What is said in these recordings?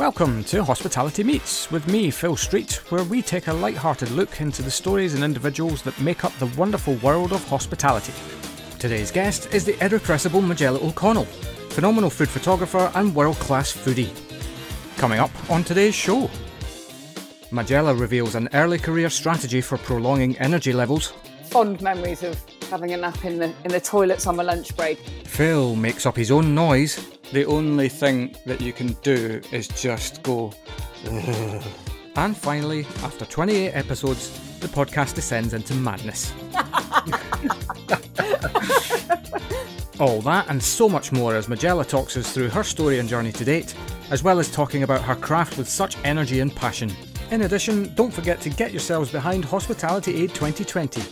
Welcome to Hospitality Meets with me, Phil Street, where we take a light-hearted look into the stories and individuals that make up the wonderful world of hospitality. Today's guest is the irrepressible Magella O'Connell, phenomenal food photographer and world-class foodie. Coming up on today's show, Magella reveals an early career strategy for prolonging energy levels. Fond memories of having a nap in the in the toilets on my lunch break. Phil makes up his own noise. The only thing that you can do is just go. "Ugh." And finally, after 28 episodes, the podcast descends into madness. All that and so much more as Magella talks us through her story and journey to date, as well as talking about her craft with such energy and passion. In addition, don't forget to get yourselves behind Hospitality Aid 2020,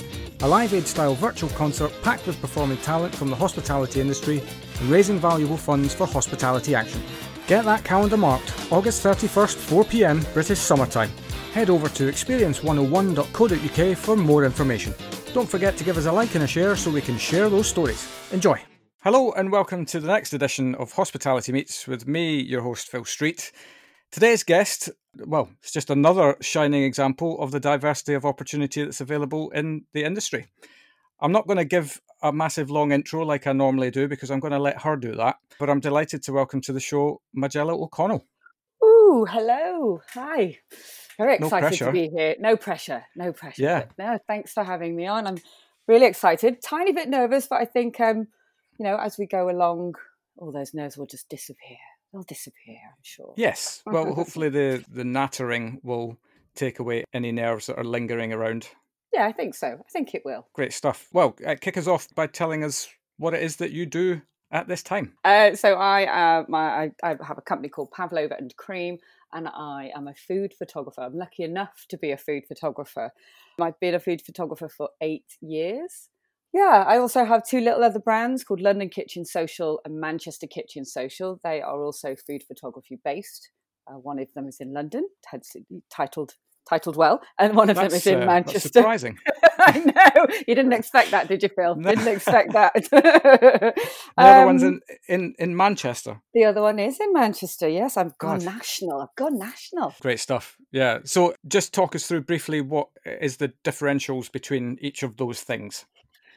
a Live Aid style virtual concert packed with performing talent from the hospitality industry raising valuable funds for hospitality action. Get that calendar marked, August 31st, 4pm, British summertime. Head over to experience101.co.uk for more information. Don't forget to give us a like and a share so we can share those stories. Enjoy. Hello and welcome to the next edition of Hospitality Meets with me, your host Phil Street. Today's guest, well, it's just another shining example of the diversity of opportunity that's available in the industry. I'm not going to give a massive long intro like I normally do because I'm going to let her do that, but I'm delighted to welcome to the show Magella O'Connell. Ooh, hello. Hi. Very No excited pressure. to be here. No pressure. No pressure. Yeah. No, thanks for having me on. I'm really excited. Tiny bit nervous, but I think um, you know, as we go along, all those nerves will just disappear. They'll disappear, I'm sure. Yes, well, hopefully the, the nattering will take away any nerves that are lingering around. Yeah, I think so. I think it will. Great stuff. Well, uh, kick us off by telling us what it is that you do at this time. Uh, so I, uh, my, I, I have a company called Pavlova and Cream, and I am a food photographer. I'm lucky enough to be a food photographer. I've been a food photographer for eight years. Yeah, I also have two little other brands called London Kitchen Social and Manchester Kitchen Social. They are also food photography based. Uh, one of them is in London, titled titled well, and one of them is in uh, that's Manchester. surprising. I know you didn't expect that, did you, Phil? No. Didn't expect that. The other one's Um, in, in, in Manchester. the other one is in Manchester. Yes, I've gone God. national. I've gone national. Great stuff. Yeah. So just talk us through briefly what is the differentials between each of those things.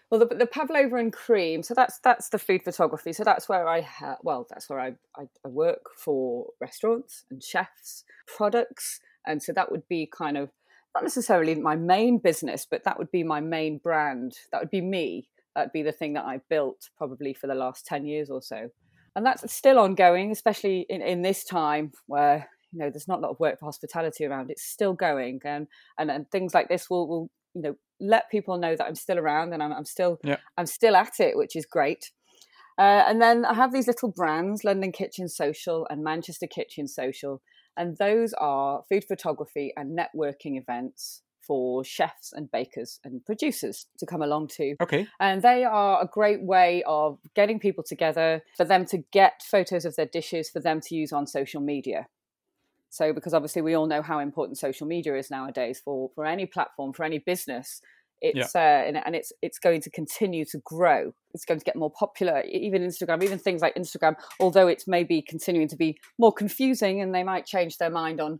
Well, the, the pavlova and cream. So that's that's the food photography. So that's where I ha- well, that's where I, I I work for restaurants and chefs, products, and so that would be kind of not necessarily my main business, but that would be my main brand. That would be me. That'd be the thing that I built probably for the last ten years or so, and that's still ongoing, especially in, in this time where you know there's not a lot of work for hospitality around. It's still going, and and, and things like this will will you know let people know that I'm still around and I'm, I'm still Yeah. I'm still at it, which is great. Uh, and then I have these little brands, London Kitchen Social and Manchester Kitchen Social, and those are food photography and networking events for chefs and bakers and producers to come along to. Okay. And they are a great way of getting people together for them to get photos of their dishes for them to use on social media. So, because obviously we all know how important social media is nowadays for, for any platform, for any business, it's uh, and, and it's it's going to continue to grow. It's going to get more popular. Even Instagram, even things like Instagram, although it's maybe continuing to be more confusing, and they might change their mind on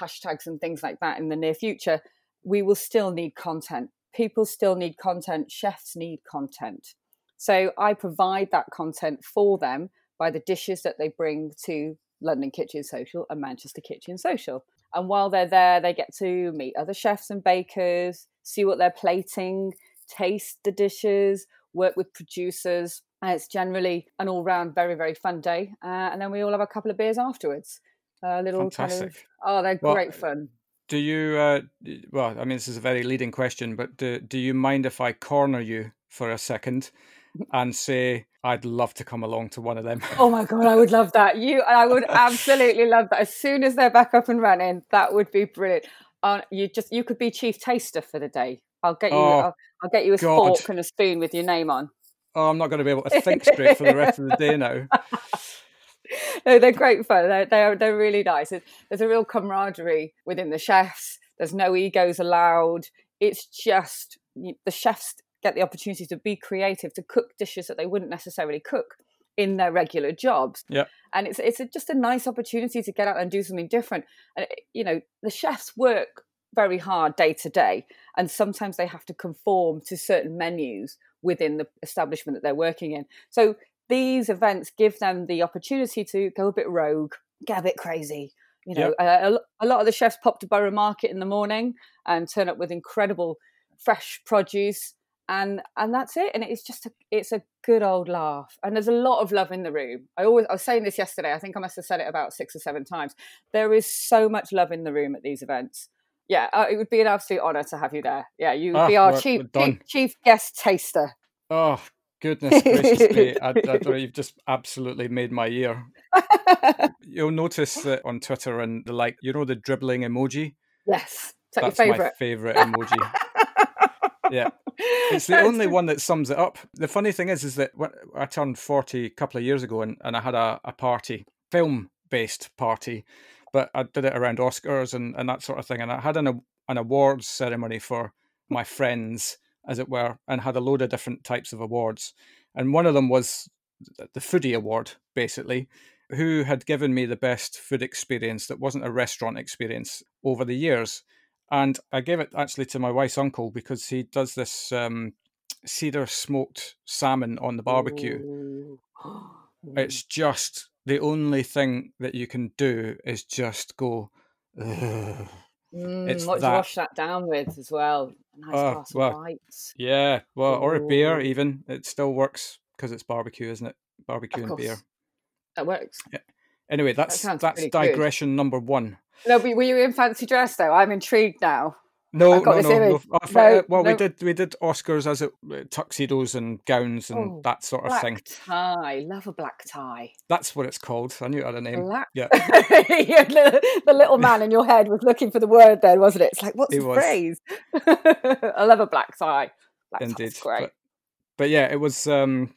hashtags and things like that in the near future. We will still need content. People still need content. Chefs need content. So I provide that content for them by the dishes that they bring to London Kitchen Social and Manchester Kitchen Social. And while they're there, they get to meet other chefs and bakers, see what they're plating, taste the dishes, work with producers. And it's generally an all round very, very fun day. Uh, and then we all have a couple of beers afterwards. A little kind of, Fantastic. oh, they're Well, great fun. Do you, uh, well, I mean, this is a very leading question, but do, do you mind if I corner you for a second and say, I'd love to come along to one of them? Oh my god, I would love that. You, I would absolutely love that. As soon as they're back up and running, that would be brilliant. Uh, you just, you could be chief taster for the day. I'll get you, Oh, I'll, I'll get you a God. fork and a spoon with your name on. Oh, I'm not going to be able to think straight for the rest of the day now. no, they're great fun. They're, they're they're really nice. There's- There's a real camaraderie within the chefs. There's no egos allowed. It's just the chefs get the opportunity to be creative, to cook dishes that they wouldn't necessarily cook in their regular jobs. Yeah. And it's it's a, just a nice opportunity to get out and do something different. And you know, the chefs work very hard day to day, and sometimes they have to conform to certain menus within the establishment that they're working in. So these events give them the opportunity to go a bit rogue, get a bit crazy. You know, yep. Uh, a, a, lot of the chefs pop to Borough Market in the morning and turn up with incredible fresh produce and and that's it and it's just a it's a good old laugh and there's a lot of love in the room. I always i was saying this yesterday i think i must have said it about six or seven times. There is so much love in the room at these events. Yeah uh, it would be an absolute honor to have you there. Yeah you would oh, be our chief, chief, chief guest taster. Oh goodness gracious me I, I, you've just absolutely made my year. You'll notice that on twitter and the like you know the dribbling emoji? Yes that's my favorite emoji. Yeah it's the only one that sums it up. The funny thing is, is that when I turned 40 a couple of years ago and, and I had a, a party, film based party, but I did it around Oscars and, and that sort of thing. And I had an, an awards ceremony for my friends, as it were, and had a load of different types of awards. And one of them was the Foodie Award, basically, who had given me the best food experience that wasn't a restaurant experience over the years. And I gave it actually to my wife's uncle because he does this um, cedar smoked salmon on the barbecue. It's just the only thing that you can do is just go. Mm, it's what that. wash that down with as well? A nice uh, glass well, of whites. Yeah, well, or a beer even. It still works because it's barbecue, isn't it? Barbecue and beer. That works. Yeah. Anyway, that's that that's digression good. number one. No, but were you in fancy dress though? I'm intrigued now. No, no, no, no. no. Well, no. we did we did Oscars as it uh, tuxedos and gowns and oh, that sort of thing. Tie, love a black tie. That's what it's called. I knew it had a name. Black. Yeah. the, the, little man in your head was looking for the word then, wasn't it? It's like what's it the was. phrase? I love a black tie. Black Indeed. Great. But, but, yeah, it was um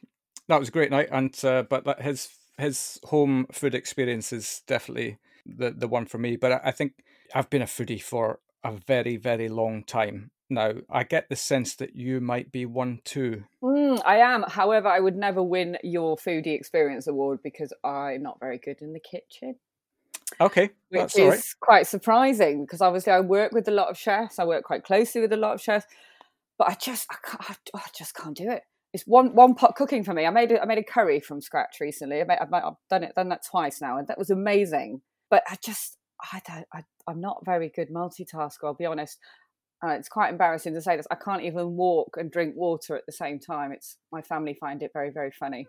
that was a great night, and uh, but his his home food experience is definitely the the one for me. But I, I think I've been a foodie for a very very long time now. I get the sense that you might be one too. Mm, I am. However, I would never win your foodie experience award because I'm not very good in the kitchen. Okay, which is quite surprising because obviously I work with a lot of chefs. I work quite closely with a lot of chefs, but I just I, can't, I just can't do it it's one one pot cooking for me. I made a, I made a curry from scratch recently. I have done it done that twice now, and that was amazing. But I just I don't I, I'm not very good multitasker. I'll be honest. Uh, it's quite embarrassing to say this. I can't even walk and drink water at the same time. It's my family find it very very funny.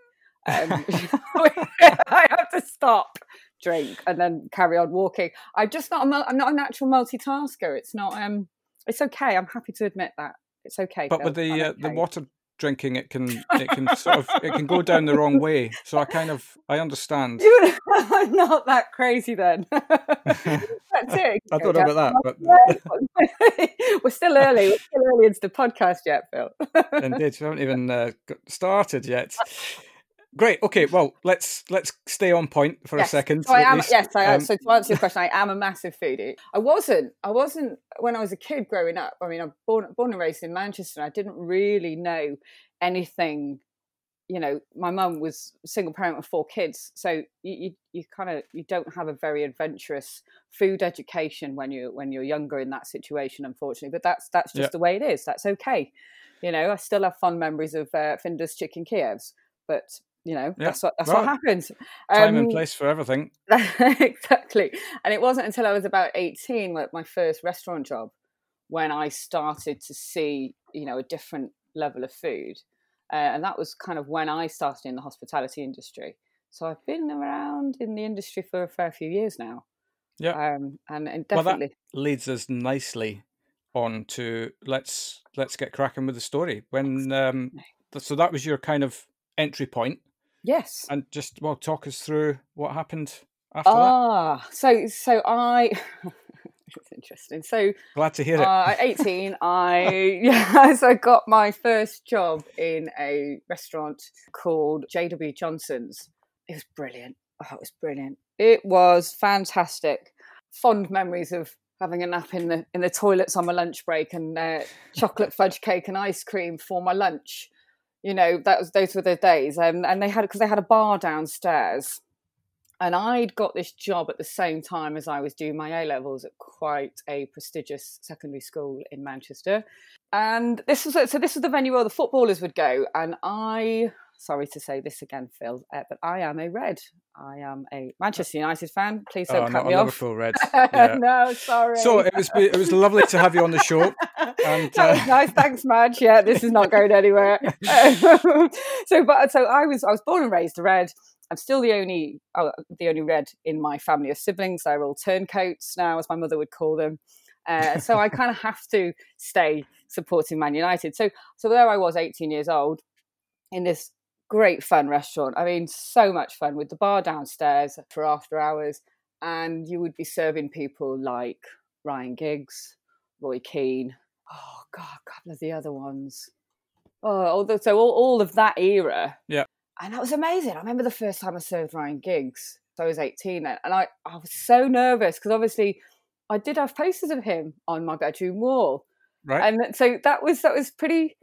Um, I have to stop, drink, and then carry on walking. I'm just not. A, I'm not a natural multitasker. It's not. Um, it's okay. I'm happy to admit that. It's okay. But Phil. with the uh, okay. the water drinking it can it can sort of it can go down the wrong way. So i kind of i understand. I'm not that crazy then. I don't know about that but we're still early. We're still early into the podcast yet phil. Indeed we haven't even uh, started yet Great. Okay. Well, let's let's stay on point for yes. a second. So I am. Least. Yes. I am. Um, so to answer your question, I am a massive foodie. I wasn't. I wasn't when I was a kid growing up. I mean, I'm born born and raised in Manchester. I didn't really know anything. You know, my mum was single parent with four kids, so you you, you kind of you don't have a very adventurous food education when you when you're younger in that situation, unfortunately. But that's that's just yeah. the way it is. That's okay. You know, I still have fond memories of uh, Findus chicken Kievs, but you know yeah. that's what that's well, what happens time um, and place for everything. Exactly. And it wasn't until i was about 18 like my first restaurant job when i started to see you know a different level of food. Uh, and that was kind of when i started in the hospitality industry. So i've been around in the industry for a fair few years now. Yeah. Um, and, and definitely well, that leads us nicely on to let's let's get cracking with the story. When um so that was your kind of entry point Yes. And just well, talk us through what happened after ah, that. so so I. it's interesting. So glad to hear it. Uh, at 18, I yeah, so I got my first job in a restaurant called JW Johnson's. It was brilliant. Oh, it was brilliant. It was fantastic. Fond memories of having a nap in the in the toilets on my lunch break and uh, chocolate fudge cake and ice cream for my lunch You know, that was those were the days, and and they had because they had a bar downstairs, and I'd got this job at the same time as I was doing my A levels at quite a prestigious secondary school in Manchester, and this was so this was the venue where the footballers would go, and I sorry to say this again, Phil, uh, but I am a red. I am a Manchester United fan. Please don't oh, cut not me a off. Liverpool red. Yeah. no, sorry. So it was it was lovely to have you on the show. And, that was uh, nice, thanks, Madge. Yeah, this is not going anywhere. so, but so I was I was born and raised a red. I'm still the only oh, the only red in my family of siblings. They're all turncoats now, as my mother would call them. Uh, so I kind of have to stay supporting Man United. So so there I was, 18 years old, in this great fun restaurant. I mean, so much fun with the bar downstairs for after hours, and you would be serving people like Ryan Giggs, Roy Keane. Oh God, a couple of the other ones. Oh, all the, so all, all of that era. Yeah. And that was amazing. I remember the first time I served Ryan Giggs. So I was 18 then, and I, I was so nervous because obviously I did have posters of him on my bedroom wall. right. And so that was that was pretty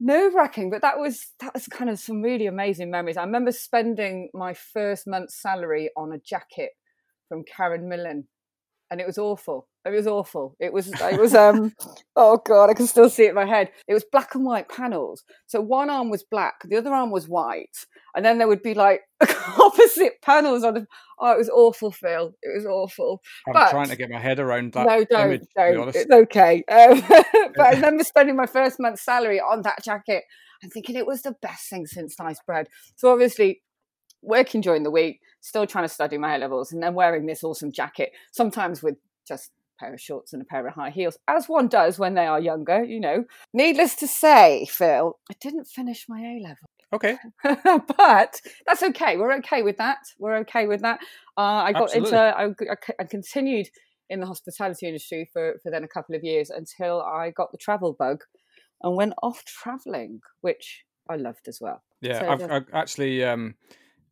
nerve wracking, but that was that was kind of some really amazing memories. I remember spending my first month's salary on a jacket from Karen Millen, and it was awful. It was awful. It was it was um oh god, I can still see it in my head. It was black and white panels. So one arm was black, the other arm was white, and then there would be like opposite panels on the. Oh, it was awful, Phil. It was awful. I'm but- trying to get my head around that no, don't, image. To be don't. honest. It's okay. Um, but I remember spending my first month's salary on that jacket and thinking it was the best thing since sliced bread. So obviously, working during the week, still trying to study my A levels, and then wearing this awesome jacket, sometimes with just a pair of shorts and a pair of high heels, as one does when they are younger, you know. Needless to say, Phil, I didn't finish my A level. Okay. but that's okay. We're okay with that. We're okay with that. Uh, I got Absolutely. into, I, I- I continued in the hospitality industry for, for then a couple of years until I got the travel bug and went off traveling, which I loved as well. Yeah, So I've, I've actually um,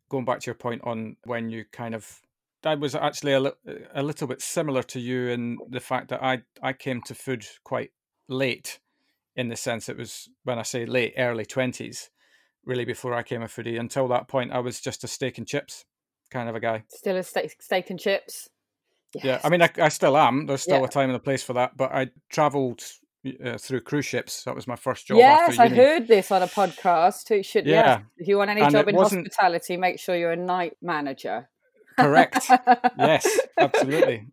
going back to your point on when you kind of that was actually a, li- a little bit similar to you in the fact that I I came to food quite late, in the sense it was when I say late, early twenties, really before I came a foodie. Until that point, I was just a steak and chips kind of a guy. Still a steak, steak and chips. Yeah, I mean, I, I still am. There's still Yeah. a time and a place for that, but I travelled uh, through cruise ships. That was my first job. yes, I heard this on a podcast. It should, yeah. If you want any And job in wasn't- hospitality, make sure you're a night manager. Correct. yes, absolutely.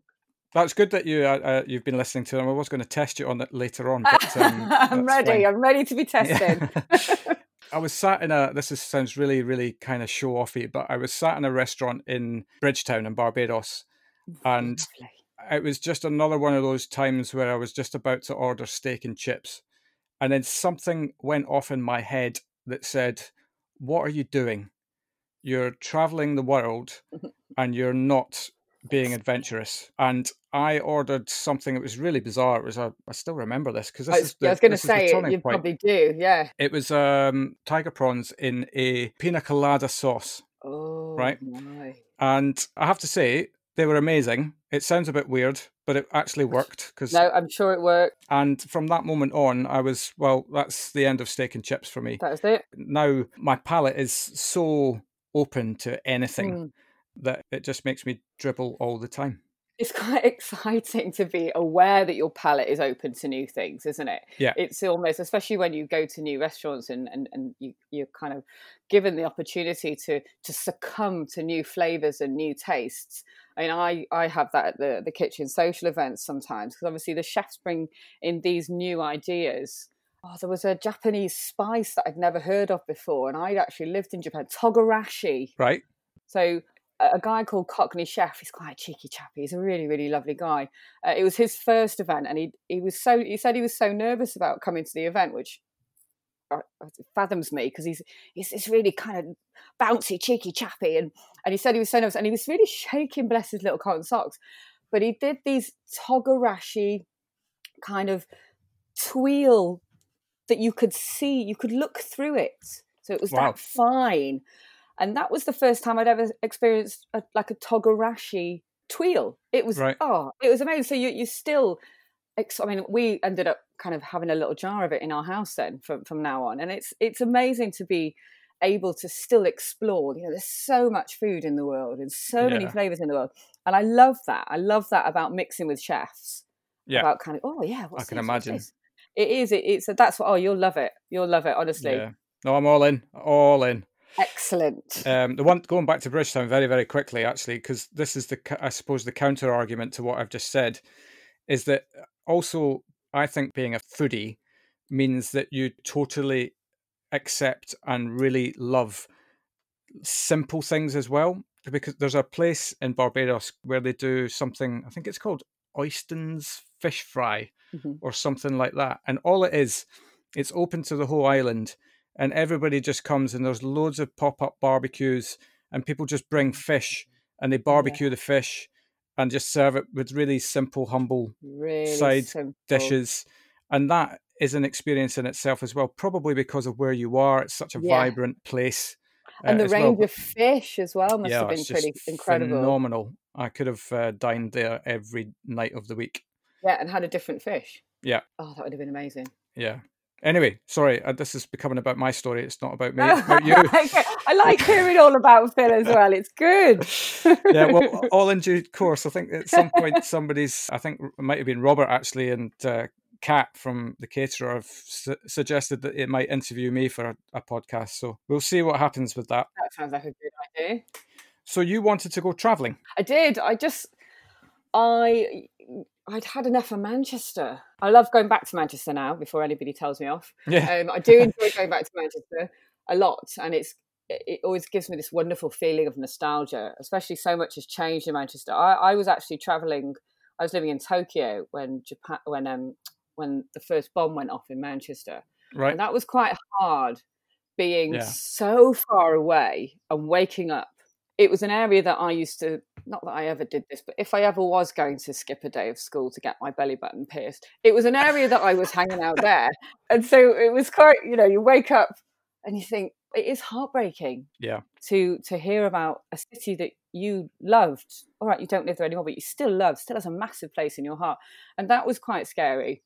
That's good that you uh, uh, you've been listening to them. I was going to test you on it later on, but um, I'm ready. fine. I'm ready to be tested. Yeah. I was sat in a. This is, sounds really, really kind of show offy, but I was sat in a restaurant in Bridgetown in Barbados, and. It was just another one of those times where I was just about to order steak and chips, and then something went off in my head that said, "What are you doing? You're traveling the world, and you're not being adventurous." And I ordered something that was really bizarre. It was a, I still remember this because this I is was, the, I was going to is the say it. You point. probably do. Yeah. It was um, tiger prawns in a pina colada sauce. Oh, Right. my. And I have to say, they were amazing. It sounds a bit weird, but it actually worked. Cause, No, I'm sure it worked. And from that moment on, I was, well, that's the end of steak and chips for me. That was it. Now, my palate is so open to anything Mm. that it just makes me dribble all the time. It's quite exciting to be aware that your palate is open to new things, isn't it? Yeah. It's almost, especially when you go to new restaurants and, and, and you, you're kind of given the opportunity to to succumb to new flavors and new tastes. I mean, I, I have that at the, the kitchen social events sometimes because obviously the chefs bring in these new ideas. Oh, there was a Japanese spice that I'd never heard of before, and I'd actually lived in Japan, togarashi. Right? So a guy called Cockney Chef, he's quite a cheeky chappy. He's a really, really lovely guy. Uh, it was his first event, and he he was so he said he was so nervous about coming to the event, which uh, uh, fathoms me because he's he's this really kind of bouncy, cheeky chappy, and and he said he was so nervous, and he was really shaking, bless his little cotton socks. But he did these togarashi kind of tuile that you could see, you could look through it. So it was Wow. that fine. And that was the first time I'd ever experienced a, like a togarashi tuile. It was Right. oh, it was amazing. So you you still I mean, we ended up kind of having a little jar of it in our house then from from now on, and it's it's amazing to be able to still explore. You know, there's so much food in the world and so yeah. many flavors in the world, and I love that. I love that about mixing with chefs. Yeah. About kind of oh yeah, I can this? imagine. It is. It, it's that's what. Oh, you'll love it. You'll love it. Honestly. Yeah. No, I'm all in. All in. Excellent. Um, the one going back to Bridgetown very, very quickly, actually, because this is the, I suppose, the counter argument to what I've just said, is that also I think being a foodie means that you totally accept and really love simple things as well. Because there's a place in Barbados where they do something, I think it's called Oistins fish fry mm-hmm. or something like that. And all it is, it's open to the whole island and everybody just comes and there's loads of pop-up barbecues and people just bring fish and they barbecue yeah. the fish and just serve it with really simple humble really side simple. dishes. And that is an experience in itself as well probably because of where you are. It's such a yeah. vibrant place uh, and uh, the range well. of fish as well must yeah, have been pretty incredible. phenomenal. I could have uh, dined there every night of the week. Yeah and had a different fish. Yeah. Oh that would have been amazing. Yeah Anyway, sorry, uh, this is becoming about my story. It's not about me. It's about you. I like hearing all about Phil as well. It's good. yeah, well, all in due course. I think at some point somebody's, I think it might have been Robert actually, and uh, Kat from the caterer have su- suggested that it might interview me for a, a, podcast. So we'll see what happens with that. That sounds like a good idea. So you wanted to go travelling? I did. I just, I I'd had enough of Manchester. I love going back to Manchester now. Before anybody tells me off, yeah. Um, I do enjoy going back to Manchester a lot, and it's it always gives me this wonderful feeling of nostalgia. Especially so much has changed in Manchester. I, I was actually traveling. I was living in Tokyo when Japan when um when the first bomb went off in Manchester. Right, and that was quite hard, being yeah. so far away and waking up it was an area that I used to not that I ever did this, but if I ever was going to skip a day of school to get my belly button pierced, it was an area that I was hanging out there. And so it was quite, you know, you wake up and you think it is heartbreaking. Yeah. To to hear about a city that you loved. All right, you don't live there anymore, but you still love, still has a massive place in your heart. And that was quite scary.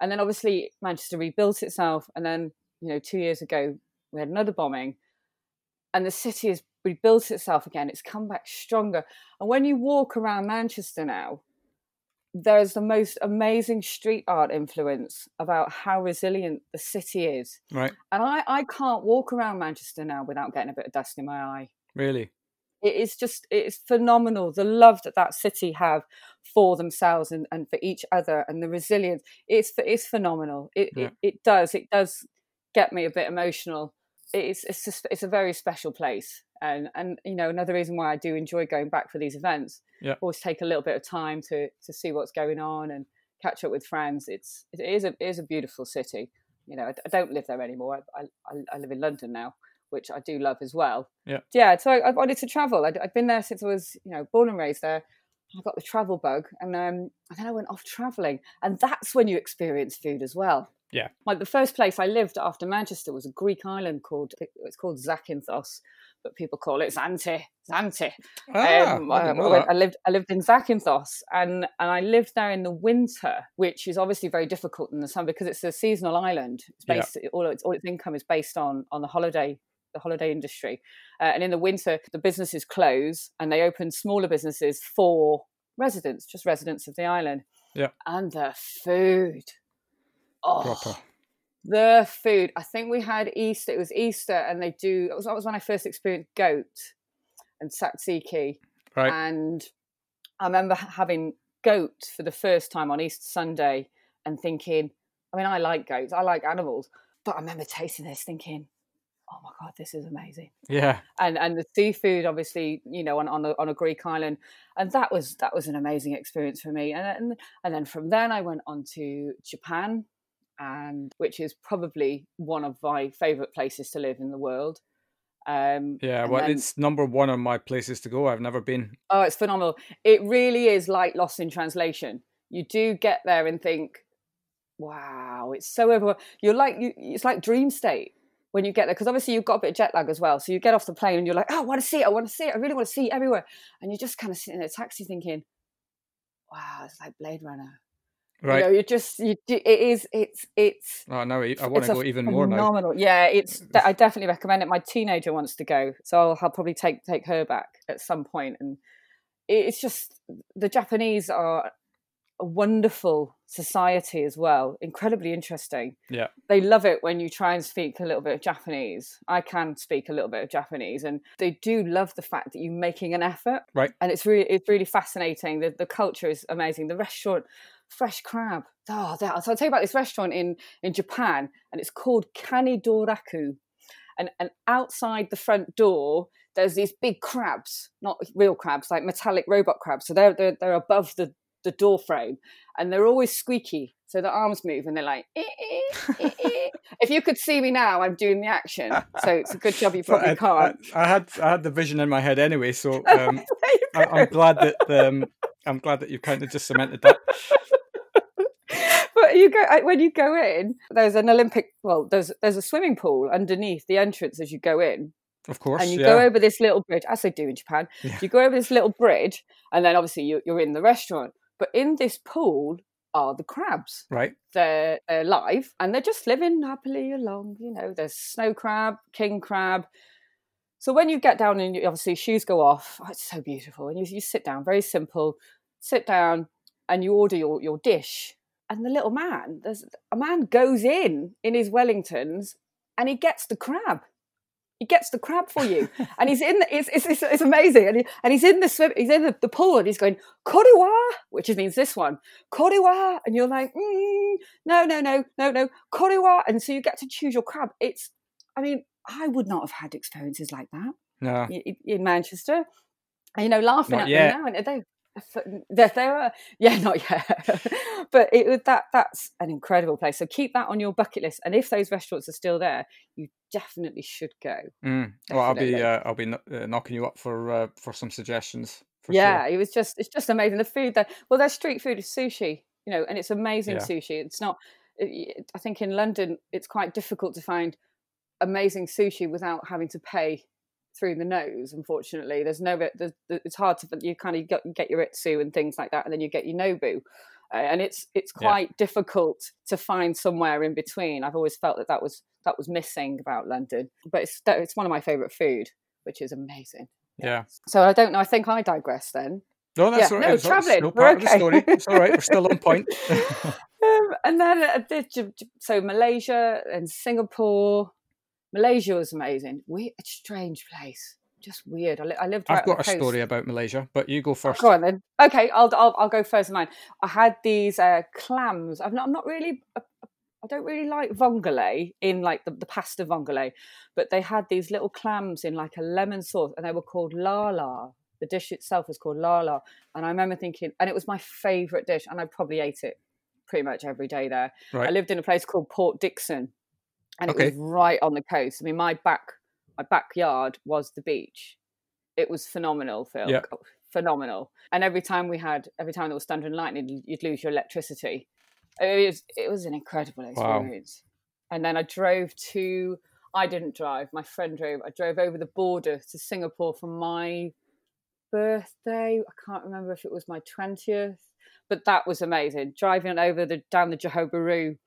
And then obviously Manchester rebuilt itself and then, you know, 2 years ago we had another bombing and the city has rebuilt itself again. It's come back stronger. And when you walk around Manchester now, there's the most amazing street art influence about how resilient the city is. Right. And I, I can't walk around Manchester now without getting a bit of dust in my eye. Really? It is just, it is phenomenal. The love that that city have for themselves and, and for each other and the resilience. It's, it's phenomenal. It, yeah. it, it does. It does get me a bit emotional. It's, it's just, it's a very special place and and you know another reason why I do enjoy going back for these events. Yeah, always take a little bit of time to to see what's going on and catch up with friends. It's it is a it is a beautiful city. You know, I, I don't live there anymore. I, I, I live in London now, which I do love as well. Yeah, yeah. So I, I wanted to travel. i had been there since I was you know born and raised there. I got the travel bug, and um, and then I went off traveling, and that's when you experience food as well. Yeah, like the first place I lived after Manchester was a Greek island called it's called Zakynthos, but people call it Zante. Zante. Ah, um, I, I, I, lived I lived in Zakynthos and and I lived there in the winter, which is obviously very difficult in the summer because it's a seasonal island. It's based yeah. all its all its income is based on on the holiday the holiday industry, uh, and in the winter the businesses close and they open smaller businesses for residents, just residents of the island. Yeah, and the food. Oh, Proper the food. I think we had Easter. It was Easter, and they do. It was, that was when I first experienced goat and tzatziki. Right. And I remember having goat for the first time on Easter Sunday and thinking, I mean, I like goats, I like animals, but I remember tasting this thinking, oh my god, this is amazing. Yeah. And and the seafood, obviously, you know, on on a, on a Greek island, and that was that was an amazing experience for me. And and, and then from then I went on to Japan and which is probably one of my favorite places to live in the world. Um, yeah, well, then, it's number one on my places to go. I've never been. Oh, it's phenomenal! It really is like Lost in Translation. You do get there and think, "Wow, it's so overwhelming." You're like, you, it's like dream state when you get there because obviously you've got a bit of jet lag as well. So you get off the plane and you're like, "Oh, I want to see it! I want to see it! I really want to see it everywhere!" And you're just kind of sitting in a taxi thinking, "Wow, it's like Blade Runner." Right. You know, you just you, it is it's it's. Oh no, I want to go even more now. Phenomenal. Yeah, it's. I definitely recommend it. My teenager wants to go, so I'll, I'll probably take take her back at some point. And it's just the Japanese are a wonderful society as well. Incredibly interesting. Yeah. They love it when you try and speak a little bit of Japanese. I can speak a little bit of Japanese and they do love the fact that you're making an effort. Right. And it's really it's really fascinating. The the culture is amazing. The restaurant fresh crab. Oh, that, so I'll tell you about this restaurant in in Japan and it's called Kanidoraku. And and outside the front door there's these big crabs, not real crabs, like metallic robot crabs. So they're they're, they're above the the door frame and they're always squeaky so the arms move and they're like eh, eh, eh, if you could see me now i'm doing the action so it's a good job you probably I, can't I, I, had i had the vision in my head anyway so um, I, am glad that um, i'm glad that you kind of just cemented that but you go when you go in there's an olympic well there's there's a swimming pool underneath the entrance as you go in of course. And you yeah. go over this little bridge, as they do in Japan. Yeah. You go over this little bridge, and then obviously you, you're in the restaurant. But in this pool are the crabs. Right. They're, they're live and they're just living happily along. You know, there's snow crab, king crab. So when you get down and you, obviously shoes go off, oh, it's so beautiful. And you, you sit down, very simple, sit down and you order your, your dish. And the little man, there's a man goes in in his Wellingtons and he gets the crab he gets the crab for you, and he's in. The, it's, it's, it's amazing, and, he, and he's in the swim. He's in the, the pool, and he's going koriwa, which means this one koriwa, and you're like, mm, no, no, no, no, no koriwa, and so you get to choose your crab. It's, I mean, I would not have had experiences like that. No. in, in Manchester, you know, laughing not at yet. them now, and they there, there are yeah not yet but it that that's an incredible place so keep that on your bucket list and if those restaurants are still there you definitely should go mm. well i'll be uh, i'll be uh, knocking you up for uh, for some suggestions for yeah sure. it was just it's just amazing the food there well their street food is sushi you know and it's amazing Yeah. sushi it's not i think in london it's quite difficult to find amazing sushi without having to pay through the nose unfortunately. There's no there's, it's hard to you kind of get, your itsu and things like that and then you get your nobu. Uh, and it's it's Yeah. quite difficult to find somewhere in between. I've always felt that that was that was missing about london. But it's it's one of my favorite food which is amazing. Yeah. So i don't know i think i digress then. No that's Yeah, all right. no, it's, still we're part of the story. It's all right. We're still on point. Um, and then uh, the, J- J- so Malaysia and Singapore. Malaysia was amazing. Weird, strange place, just weird. I, li- I lived. Right i've got a coast. story about malaysia but you go first Go on then. Okay, I'll I'll, I'll go first. Mine. I had these uh, clams. I'm not. I'm not really. a- a- I don't really like vongole in like the, the pasta vongole, but they had these little clams in like a lemon sauce, and they were called lala. The dish itself was called lala, and I remember thinking, and it was my favourite dish, and I probably ate it pretty much every day there. I lived in a place called Port Dickson, and it was right on the coast. I mean, my back my backyard was the beach. It was phenomenal, Phil. Yeah. Oh, Phenomenal. And every time we had, every time there was thunder and lightning, you'd- lose your electricity. It was, it was an incredible Wow. experience. And then I drove to, I didn't drive, my friend drove. I drove over the border to Singapore for my birthday. I can't remember if it was my 20th, but that was amazing. Driving over the down the Johor Bahru.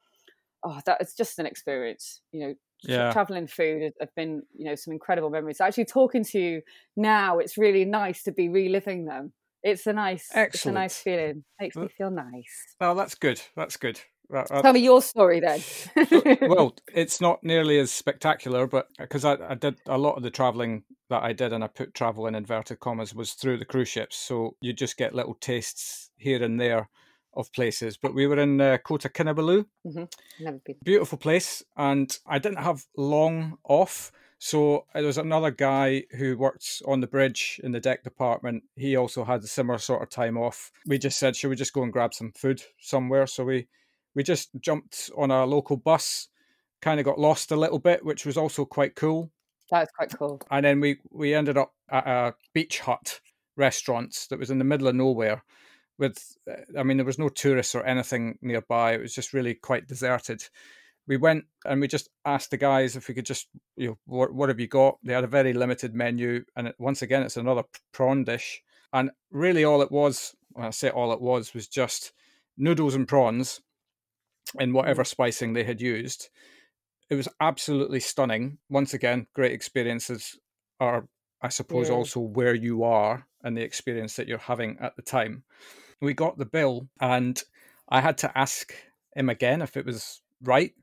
Oh, that is just an experience. You know, Yeah. traveling food have- been, you know, some incredible memories. Actually talking to you now, it's really nice to be reliving them. It's a nice it's a nice feeling. Makes me feel nice. oh that's good that's good Right, uh, Tell me your story then. well, it's not nearly as spectacular, but because I, I did a lot of the traveling that I did, and I put travel in inverted commas, was through the cruise ships. So you just get little tastes here and there of places. But we were in uh, Kota Kinabalu, been. beautiful place, and I didn't have long off. So there was another guy who worked on the bridge in the deck department. He also had a similar sort of time off. We just said, should we just go and grab some food somewhere? So we we just jumped on a local bus, kind of got lost a little bit, which was also quite cool. That was quite cool. And then we we ended up at a beach hut restaurant that was in the middle of nowhere. With, uh, I mean, there was no tourists or anything nearby. It was just really quite deserted. We went and we just asked the guys if we could just, you know, what, what have you got? They had a very limited menu, and it, once again, it's another prawn dish. And really, all it was, when I say all it was, was just noodles and prawns in whatever spicing they had used. It was absolutely stunning. Once again, great experiences are, I suppose, Yeah. also where you are and the experience that you're having at the time. We got the bill, and I had to ask him again if it was right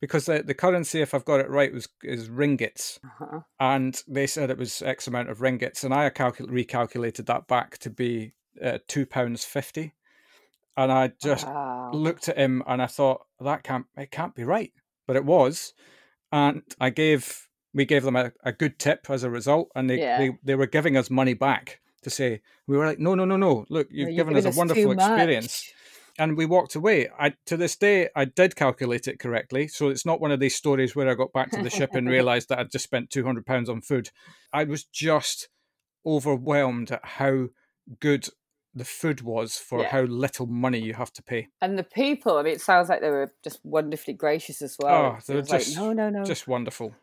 because the, the currency, if I've got it right, was is ringgits Uh-huh. and they said it was X amount of ringgits, and I calcul- recalculated that back to be uh, two pounds fifty, and I just Wow. looked at him and I thought that can't it can't be right, but it was, and I gave we gave them a, a good tip as a result, and they, Yeah. they they were giving us money back to say we were like no no no no look you've given us a wonderful experience and we walked away. I to this day I did calculate it correctly, so it's not one of these stories where I got back to the ship and realised that I'd just spent two hundred pounds on food. I was just overwhelmed at how good the food was for Yeah. how little money you have to pay. And the people, I mean, it sounds like they were just wonderfully gracious as well. Oh, It they were was like, just- no, no, no. Just wonderful.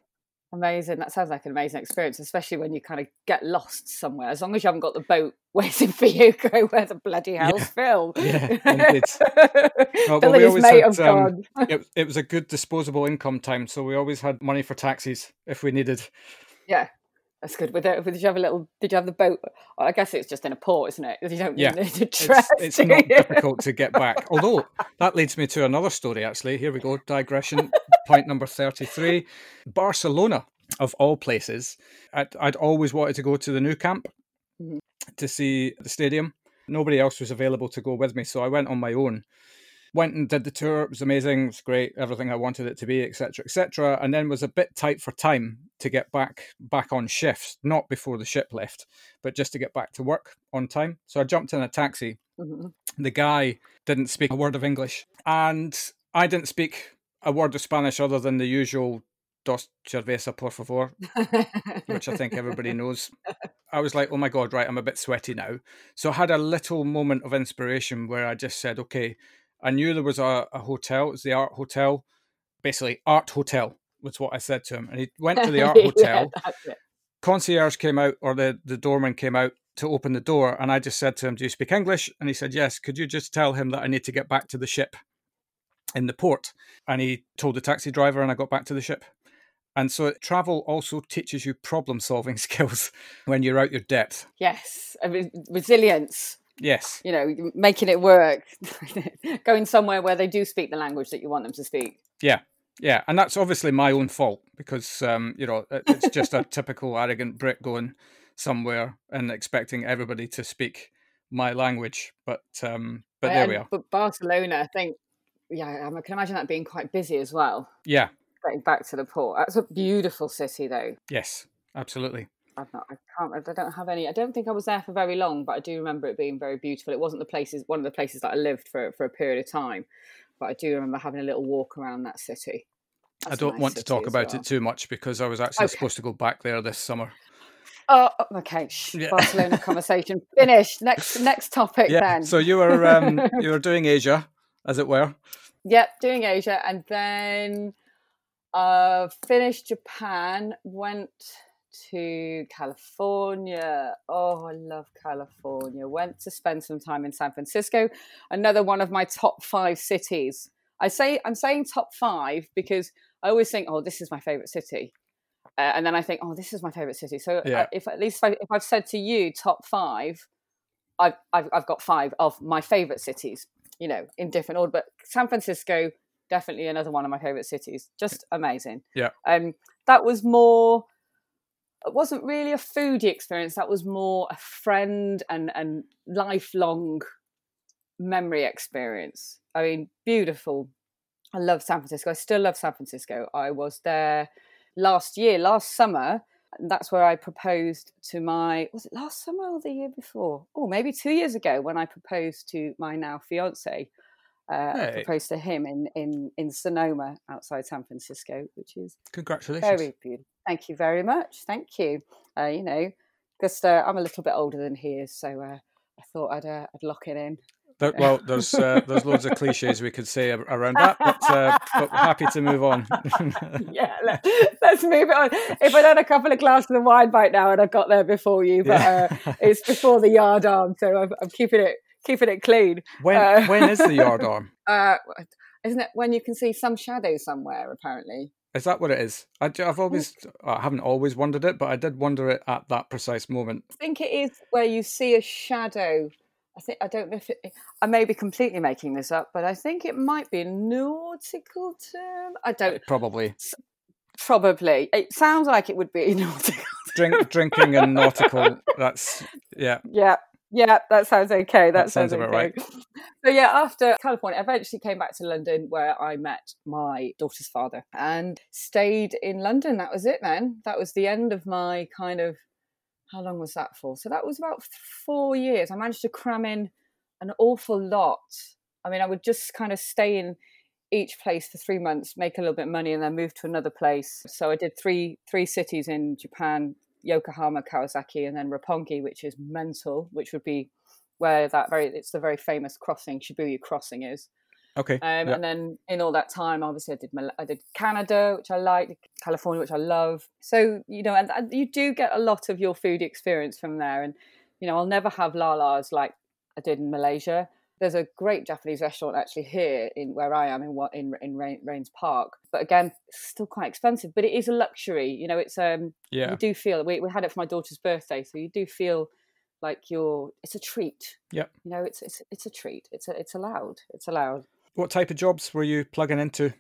Amazing. That sounds like an amazing experience, especially when you kind of get lost somewhere. As long as you haven't got the boat waiting for you, go where the bloody hell's Yeah. Phil. Yeah, indeed. but Phil we always had, um. It, it was a good disposable income time, so we always had money for taxis if we needed. Yeah, that's good. With it, did you have a little? Did you have the boat? well, I guess it's just in a port, isn't it? You don't Yeah, need It's, dress. it's do not difficult to get back. Although that leads me to another story. Actually, here we go. Digression. Point number thirty-three. Barcelona, of all places, I'd, I'd always wanted to go to the Nou Camp Mhm. to see the stadium. Nobody else was available to go with me, so I went on my own. Went and did the tour. It was amazing. It was great. Everything I wanted it to be, etc., etc. And then was a bit tight for time to get back back on shifts. Not before the ship left, but just to get back to work on time. So I jumped in a taxi Mhm. the guy didn't speak a word of English, and I didn't speak a word of Spanish other than the usual "dos cerveza, por favor," which I think everybody knows. I was like, "Oh my god, right, I'm a bit sweaty now." So I had a little moment of inspiration where I just said, "Okay," I knew there was a, a hotel. It was the Art Hotel, basically Art Hotel was what I said to him, and he went to the Art Hotel it. concierge came out or the, the doorman came out to open the door and I just said to him, Do you speak English? And he said, Yes. Could you just tell him that I need to get back to the ship in the port? And he told the taxi driver and I got back to the ship. And so travel also teaches you problem solving skills when you're out your depth. Yes, I mean, resilience. Yes. You know, making it work. Going somewhere where they do speak the language that you want them to speak. Yeah. Yeah. And that's obviously my own fault because, um, you know, it's just a typical arrogant Brit going somewhere and expecting everybody to speak my language. But, um, but there we are. But Barcelona, I think, yeah, I can imagine that being quite busy as well. Yeah. Getting back to the port. That's a beautiful city, though. Yes, absolutely. I've not, I can't, I don't have any. I don't think I was there for very long, but I do remember it being very beautiful. It wasn't the places, one of the places that I lived for for a period of time, but I do remember having a little walk around that city. I That's a don't nice want to talk about well. it too much because I was actually Okay. supposed to go back there this summer. Oh, okay. Shh, Yeah. Barcelona conversation finished. Next, next topic Yeah. then. So you were um, you were doing Asia, as it were. Yep, doing Asia, and then uh, finished Japan. Went to California. Oh, I love California. Went to spend some time in San Francisco, another one of my top five cities. I say I'm saying top five because I always think, oh, this is my favorite city, uh, and then I think, oh, this is my favorite city. So Yeah. uh, if at least if, I, if I've said to you top five, I've, I've I've got five of my favorite cities. You know, in different order, but San Francisco definitely another one of my favorite cities. Just amazing. Yeah. Um, that was more. It wasn't really a foodie experience. That was more a friend and and lifelong memory experience. I mean, beautiful. I love San Francisco. I still love San Francisco. I was there last year, last summer. And that's where I proposed to my was it last summer or the year before? Oh, maybe two years ago when I proposed to my now fiance. Uh, I proposed to him in in in Sonoma outside San Francisco, which is Congratulations. very beautiful. Thank you very much. Thank you. Uh, you know, because uh, I'm a little bit older than he is, so uh, I thought I'd uh, I'd lock it in. There- well, there's uh, there's loads of cliches we could say around that, but, uh, but happy to move on. yeah, let, us move it on. If I'd had a couple of glasses of wine by now and I've got there before you, but uh, Yeah. it's before the yard arm, so I'm, I'm keeping it keeping it clean. When when is the yard arm? Uh, isn't it when you can see some shadow somewhere? Apparently, is that what it is? I, have always, I haven't always wondered it, but I did wonder it at that precise moment. I think it is where you see a shadow. I think I don't know if it. I may be completely making this up, but I think it might be a nautical term. I don't. Uh, probably. Probably. It sounds like it would be nautical. Drink, drinking and nautical. That's yeah. Yeah. Yeah, that sounds okay. That, that sounds, sounds about okay. right. So yeah, after California, I eventually came back to London where I met my daughter's father and stayed in London. That was it then. That was the end of my kind of how long was that for? So that was about four years. I managed to cram in an awful lot. I mean, I would just kind of stay in each place for three months, make a little bit of money, and then move to another place. So I did three three cities in Japan, Yokohama, Kawasaki, and then Roppongi, which is mental, which would be where that very it's the very famous crossing Shibuya crossing is. Okay. Um, yeah. And then in all that time, obviously, I did I did Canada, which I liked, California, which I love. So you know, and, and you do get a lot of your food experience from there. And you know, I'll never have lalas like I did in Malaysia there's a great Japanese restaurant actually here in where I am in what in in Raynes Park. But again, still quite expensive. But it is a luxury. You know, it's um yeah. You do feel we we had it for my daughter's birthday, so you do feel like you're. It's a treat. Yeah. You know, it's it's it's a treat. It's a, it's allowed. It's allowed. What type of jobs were you plugging into?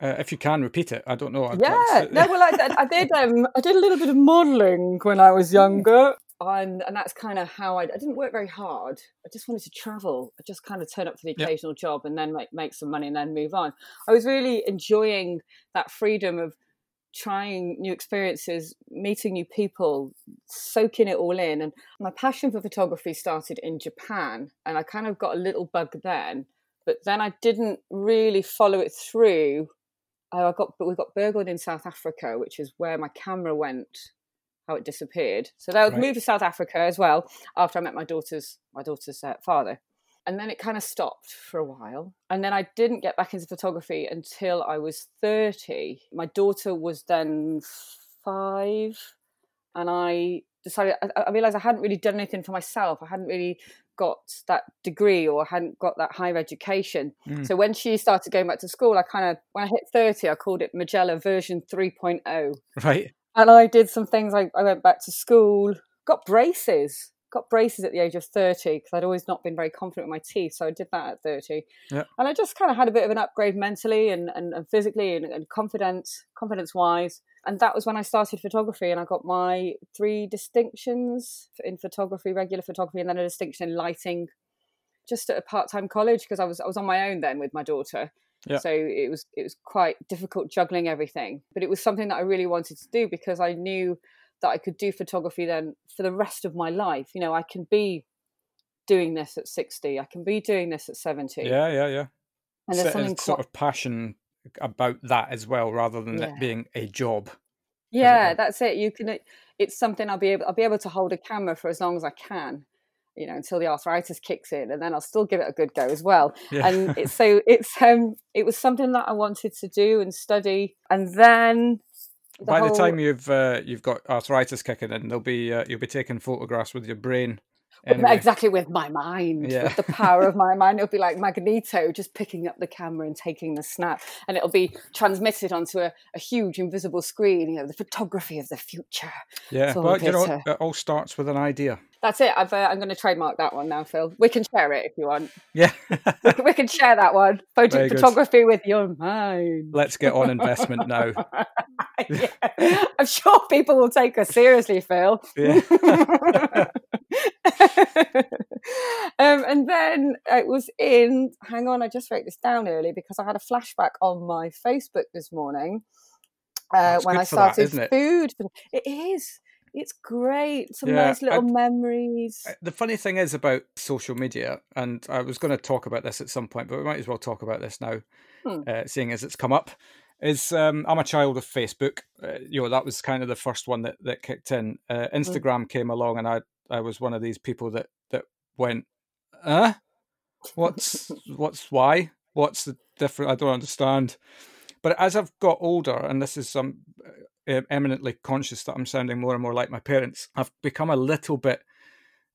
Uh, if you can repeat it, I don't know. Yeah, no. Well, I, I did. Um, I did a little bit of modelling when I was younger and and that's kind of how I, I didn't work very hard. I just wanted to travel. I just kind of turn up for the occasional yep. job and then make make some money and then move on. I was really enjoying that freedom of trying new experiences, meeting new people, soaking it all in. And my passion for photography started in Japan, and I kind of got a little bug then. But then I didn't really follow it through. I got, but we got burgled in South Africa, which is where my camera went how it disappeared. So I right. moved to South Africa as well after I met my daughter's my daughter's uh, father. And then it kind of stopped for a while. And then I didn't get back into photography until I was 30. My daughter was then five. And I decided, I, I realized I hadn't really done anything for myself. I hadn't really got that degree or hadn't got that higher education. Mm. So when she started going back to school, I kind of, when I hit 30, I called it Magella version 3.0. Right and I did some things. I, I went back to school, got braces, got braces at the age of 30 because I'd always not been very confident with my teeth. So I did that at 30. Yeah. And I just kind of had a bit of an upgrade mentally and, and, and physically and, and confidence, confidence wise. And that was when I started photography and I got my three distinctions in photography, regular photography, and then a distinction in lighting just at a part-time college because I was I was on my own then with my daughter. Yeah. So it was it was quite difficult juggling everything, but it was something that I really wanted to do because I knew that I could do photography then for the rest of my life. You know, I can be doing this at 60, I can be doing this at 70. Yeah, yeah, yeah. And there's so, something sort of passion about that as well rather than yeah. it being a job. Yeah, that's it. You can it's something I'll be able I'll be able to hold a camera for as long as I can you know until the arthritis kicks in and then i'll still give it a good go as well yeah. and it's so it's um it was something that i wanted to do and study and then the by whole... the time you've uh, you've got arthritis kicking in there'll be uh, you'll be taking photographs with your brain Anyway. Exactly with my mind, yeah. with the power of my mind. It'll be like Magneto just picking up the camera and taking the snap, and it'll be transmitted onto a, a huge invisible screen. You know, the photography of the future. Yeah, well, you know, it all starts with an idea. That's it. i am uh, going to trademark that one now, Phil. We can share it if you want. Yeah, we, we, can share that one. Photo- photography with your mind. Let's get on investment now. yeah. I'm sure people will take us seriously, Phil. Yeah. um, and then it was in, hang on, I just wrote this down early because I had a flashback on my Facebook this morning uh, when I started that, food. It is. It's great. Some yeah, nice little I, memories. The funny thing is about social media, and I was going to talk about this at some point, but we might as well talk about this now, hmm. uh, seeing as it's come up. Is um, I'm a child of Facebook. Uh, you know that was kind of the first one that, that kicked in. Uh, hmm. Instagram came along, and I I was one of these people that that went, uh, what's what's why? What's the different? I don't understand. But as I've got older, and this is some um, eminently conscious that I'm sounding more and more like my parents, I've become a little bit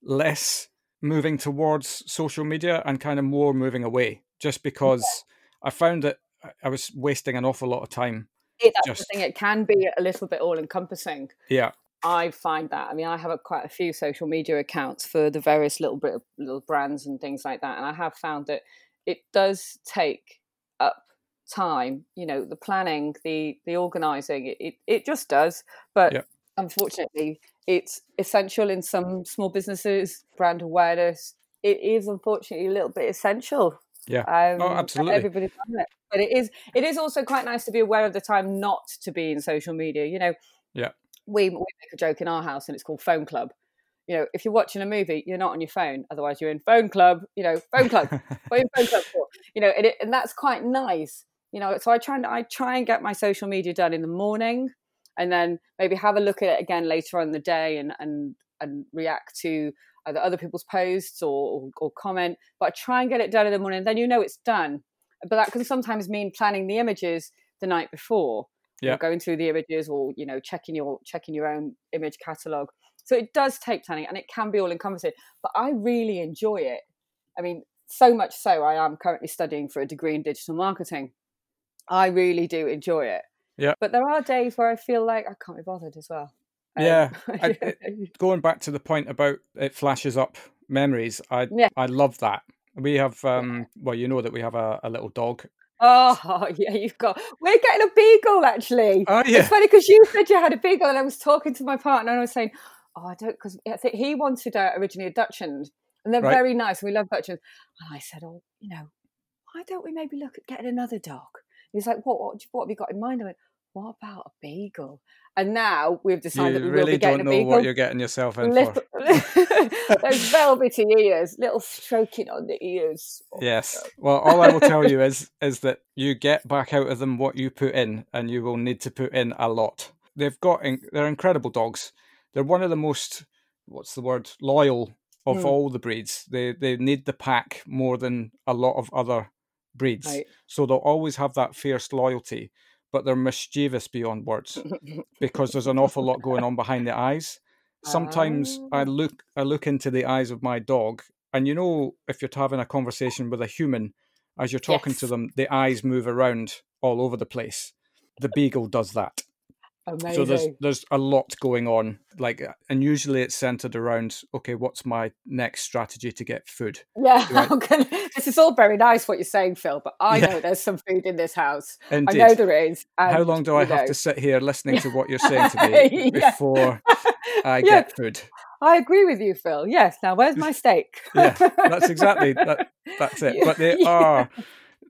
less moving towards social media and kind of more moving away, just because yeah. I found that I was wasting an awful lot of time. It, that's just... the thing; it can be a little bit all-encompassing. Yeah, I find that. I mean, I have a, quite a few social media accounts for the various little bit little brands and things like that, and I have found that it does take time. You know, the planning, the the organising, it, it, just does. But yeah. unfortunately, it's essential in some small businesses. Brand awareness, it is unfortunately a little bit essential. Yeah. Um, oh, absolutely. Everybody's on it, but it is it is also quite nice to be aware of the time not to be in social media. You know. Yeah. We, we make a joke in our house, and it's called Phone Club you know, if you're watching a movie, you're not on your phone. Otherwise, you're in phone club. You know, phone club. what are you in phone club for? You know, and, it, and that's quite nice. You know, so I try and I try and get my social media done in the morning, and then maybe have a look at it again later on in the day, and and and react to either other people's posts or, or, or comment. But I try and get it done in the morning. Then you know it's done. But that can sometimes mean planning the images the night before. Yeah. going through the images or you know checking your checking your own image catalog so it does take planning and it can be all encompassing, but I really enjoy it. I mean, so much so, I am currently studying for a degree in digital marketing. I really do enjoy it. Yeah. But there are days where I feel like I can't be bothered as well. Um, yeah. I, it, going back to the point about it flashes up memories, I yeah. I love that. We have, um, well, you know that we have a, a little dog Oh yeah, you've got. We're getting a beagle actually. Oh yeah. It's funny because you said you had a beagle, and I was talking to my partner, and I was saying, oh, I don't, because I think he wanted uh, originally a Dachshund, and they're right. very nice, and we love Dachshunds. And I said, oh, you know, why don't we maybe look at getting another dog? He's like, what, what, what have you got in mind? I went, what about a beagle? And now we've decided you that we really will be getting don't a beagle. know what you're getting yourself in little, for. those velvety ears, little stroking on the ears. Oh, yes. Well, all I will tell you is is that you get back out of them what you put in, and you will need to put in a lot. They've got in, they're incredible dogs they're one of the most what's the word loyal of mm. all the breeds. They they need the pack more than a lot of other breeds. Right. So they'll always have that fierce loyalty, but they're mischievous beyond words because there's an awful lot going on behind the eyes. Sometimes I ah. look I look into the eyes of my dog, and you know if you're having a conversation with a human, as you're talking yes. to them, the eyes move around all over the place. The beagle does that. Amazing. So there's there's a lot going on, like, and usually it's centered around, okay, what's my next strategy to get food? Yeah, I... this is all very nice what you're saying, Phil, but I yeah. know there's some food in this house. Indeed. I know there is. And, How long do I have know. to sit here listening to what you're saying to me before I yeah. get food? I agree with you, Phil. Yes. Now, where's my steak? yeah, that's exactly that. That's it. But they are.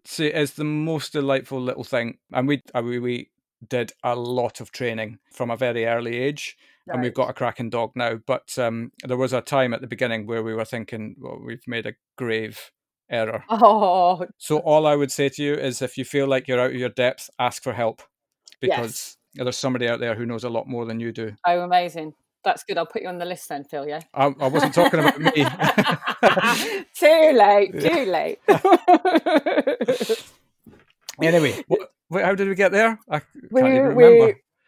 See, it's the most delightful little thing, and we uh, we we did a lot of training from a very early age. Right. And we've got a cracking dog now. But um, there was a time at the beginning where we were thinking, well, we've made a grave error. Oh. So all I would say to you is if you feel like you're out of your depth, ask for help because yes. there's somebody out there who knows a lot more than you do. Oh, amazing. That's good. I'll put you on the list then, Phil. Yeah. I, I wasn't talking about me. too late. Too late. anyway, what, how did we get there? I we, can't even remember.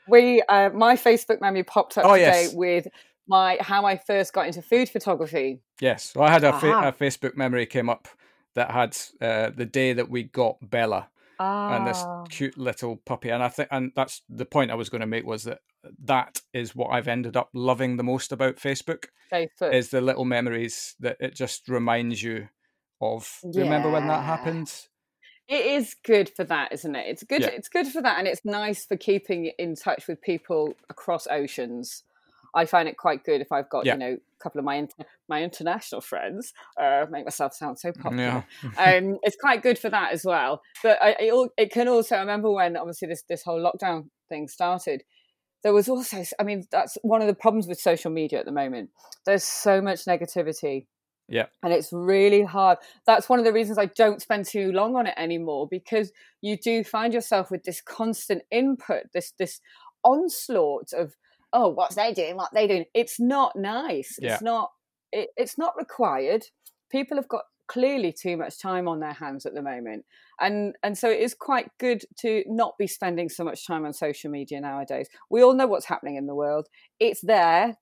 We, we uh, my Facebook memory popped up oh, today yes. with my how I first got into food photography. Yes, well, I had a, fa- a, Facebook memory came up that had uh, the day that we got Bella ah. and this ah. cute little puppy, and I think, and that's the point I was going to make was that that is what I've ended up loving the most about Facebook. Facebook is the little memories that it just reminds you of. Yeah. Remember when that happened? It is good for that, isn't it? It's good. Yeah. It's good for that, and it's nice for keeping in touch with people across oceans. I find it quite good if I've got yeah. you know a couple of my inter- my international friends. Uh, make myself sound so popular. Yeah. um, it's quite good for that as well. But I, it, it can also. I remember when obviously this this whole lockdown thing started. There was also. I mean, that's one of the problems with social media at the moment. There's so much negativity yeah. And it's really hard. That's one of the reasons I don't spend too long on it anymore because you do find yourself with this constant input, this this onslaught of oh, what's they doing, what they doing. It's not nice. Yeah. It's not it, it's not required. People have got clearly too much time on their hands at the moment. And and so it is quite good to not be spending so much time on social media nowadays. We all know what's happening in the world. It's there.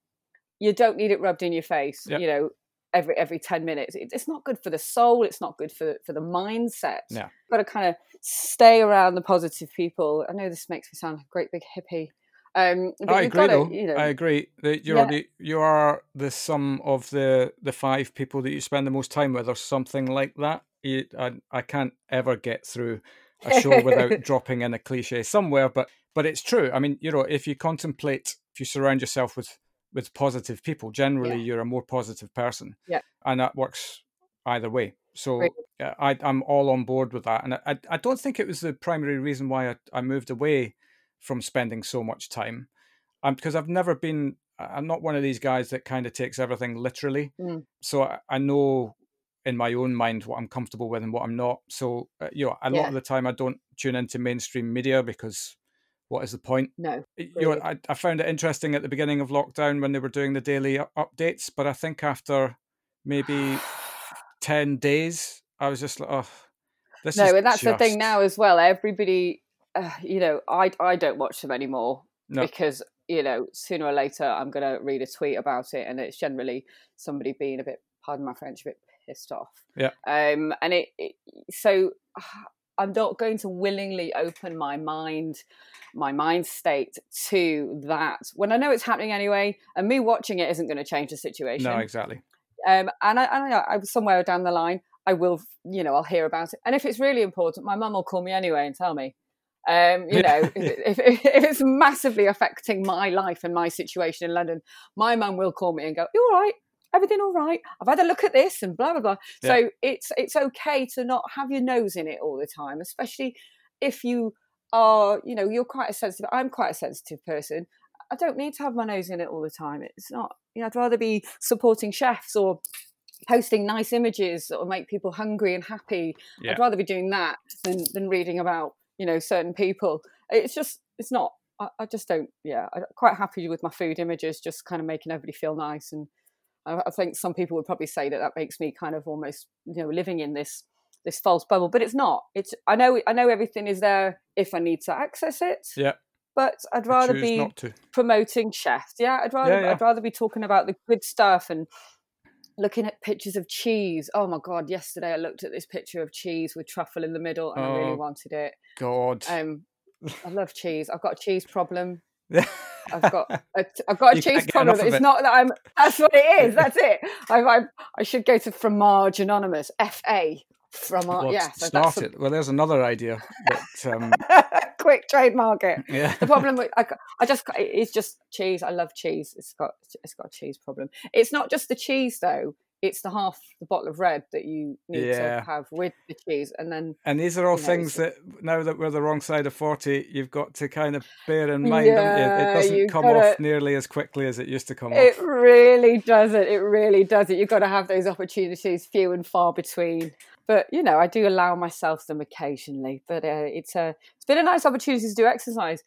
You don't need it rubbed in your face. Yep. You know, every every 10 minutes it's not good for the soul it's not good for for the mindset yeah got to kind of stay around the positive people i know this makes me sound like a great big hippie um, I agree, gotta, though. You know, I agree that you're yeah. the, you are the sum of the the five people that you spend the most time with, or something like that. You, I I can't ever get through a show without dropping in a cliche somewhere, but but it's true. I mean, you know, if you contemplate, if you surround yourself with with positive people, generally yeah. you're a more positive person. Yeah. And that works either way. So right. I, I'm all on board with that. And I, I don't think it was the primary reason why I, I moved away from spending so much time. Um, because I've never been, I'm not one of these guys that kind of takes everything literally. Mm. So I, I, know in my own mind what I'm comfortable with and what I'm not. So, uh, you know, a yeah. lot of the time I don't tune into mainstream media because what is the point? No. You know, I, I found it interesting at the beginning of lockdown when they were doing the daily updates, but I think after maybe 10 days, I was just like, oh, this no, is. No, and that's just... the thing now as well. Everybody, uh, you know, I, I don't watch them anymore no. because, you know, sooner or later I'm going to read a tweet about it and it's generally somebody being a bit, pardon my French, a bit pissed off. Yeah. Um, and it, it so I'm not going to willingly open my mind, my mind state to that when I know it's happening anyway, and me watching it isn't going to change the situation. No, exactly. Um, and I, I know I, somewhere down the line, I will, you know, I'll hear about it. And if it's really important, my mum will call me anyway and tell me. Um, you know, if, if, if, it's massively affecting my life and my situation in London, my mum will call me and go, "You all right? Everything all right? I've had a look at this and blah blah blah. Yeah. So it's it's okay to not have your nose in it all the time, especially if you are, you know, you're quite a sensitive. I'm quite a sensitive person. I don't need to have my nose in it all the time. It's not. You know, I'd rather be supporting chefs or posting nice images that will make people hungry and happy. Yeah. I'd rather be doing that than than reading about you know certain people. It's just it's not. I, I just don't. Yeah, I'm quite happy with my food images, just kind of making everybody feel nice and I think some people would probably say that that makes me kind of almost you know living in this this false bubble, but it's not. It's I know I know everything is there if I need to access it. Yeah. But I'd rather be promoting chefs. Yeah, I'd rather yeah, yeah. I'd rather be talking about the good stuff and looking at pictures of cheese. Oh my god! Yesterday I looked at this picture of cheese with truffle in the middle, and oh, I really oh, wanted it. God. Um, I love cheese. I've got a cheese problem. I've got a, I've got a cheese problem. It's it. not that I'm. That's what it is. That's it. I, I, I should go to Fromage Anonymous. F A Fromage. Well, yeah. So start it. Well, there's another idea. But, um... Quick trademark it. Yeah. The problem with I, I just it's just cheese. I love cheese. It's got it's got a cheese problem. It's not just the cheese though it's the half the bottle of red that you need yeah. to have with the cheese and then and these are all things know, that now that we're the wrong side of 40 you've got to kind of bear in mind yeah, it doesn't come gotta, off nearly as quickly as it used to come it off. it really doesn't it really doesn't. You've got to have those opportunities few and far between. But you know i do allow myself them occasionally but uh, it's a it's been a nice opportunity to do exercise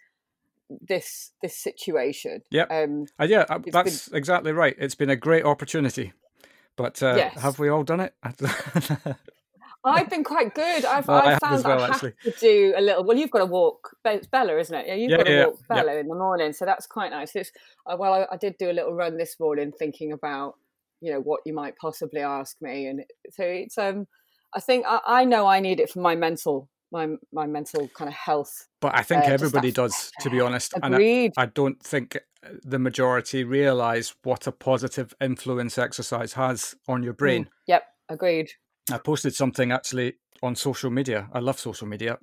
this this situation. Yeah um, uh, yeah uh, that's been, exactly right. It's been a great opportunity but uh, yes. have we all done it? I've been quite good. I've, well, I've found well, I have actually. to do a little. Well, you've got to walk. Bella, isn't it? Yeah, you've yeah, got to yeah, walk Bella yeah. in the morning, so that's quite nice. It's, uh, well, I, I, did do a little run this morning, thinking about you know what you might possibly ask me, and so it's um. I think I, I know I need it for my mental my my mental kind of health. But I think uh, everybody does, to be honest. Agreed. And I, I, don't think the majority realize what a positive influence exercise has on your brain. Mm. Yep, agreed. I posted something actually on social media. I love social media.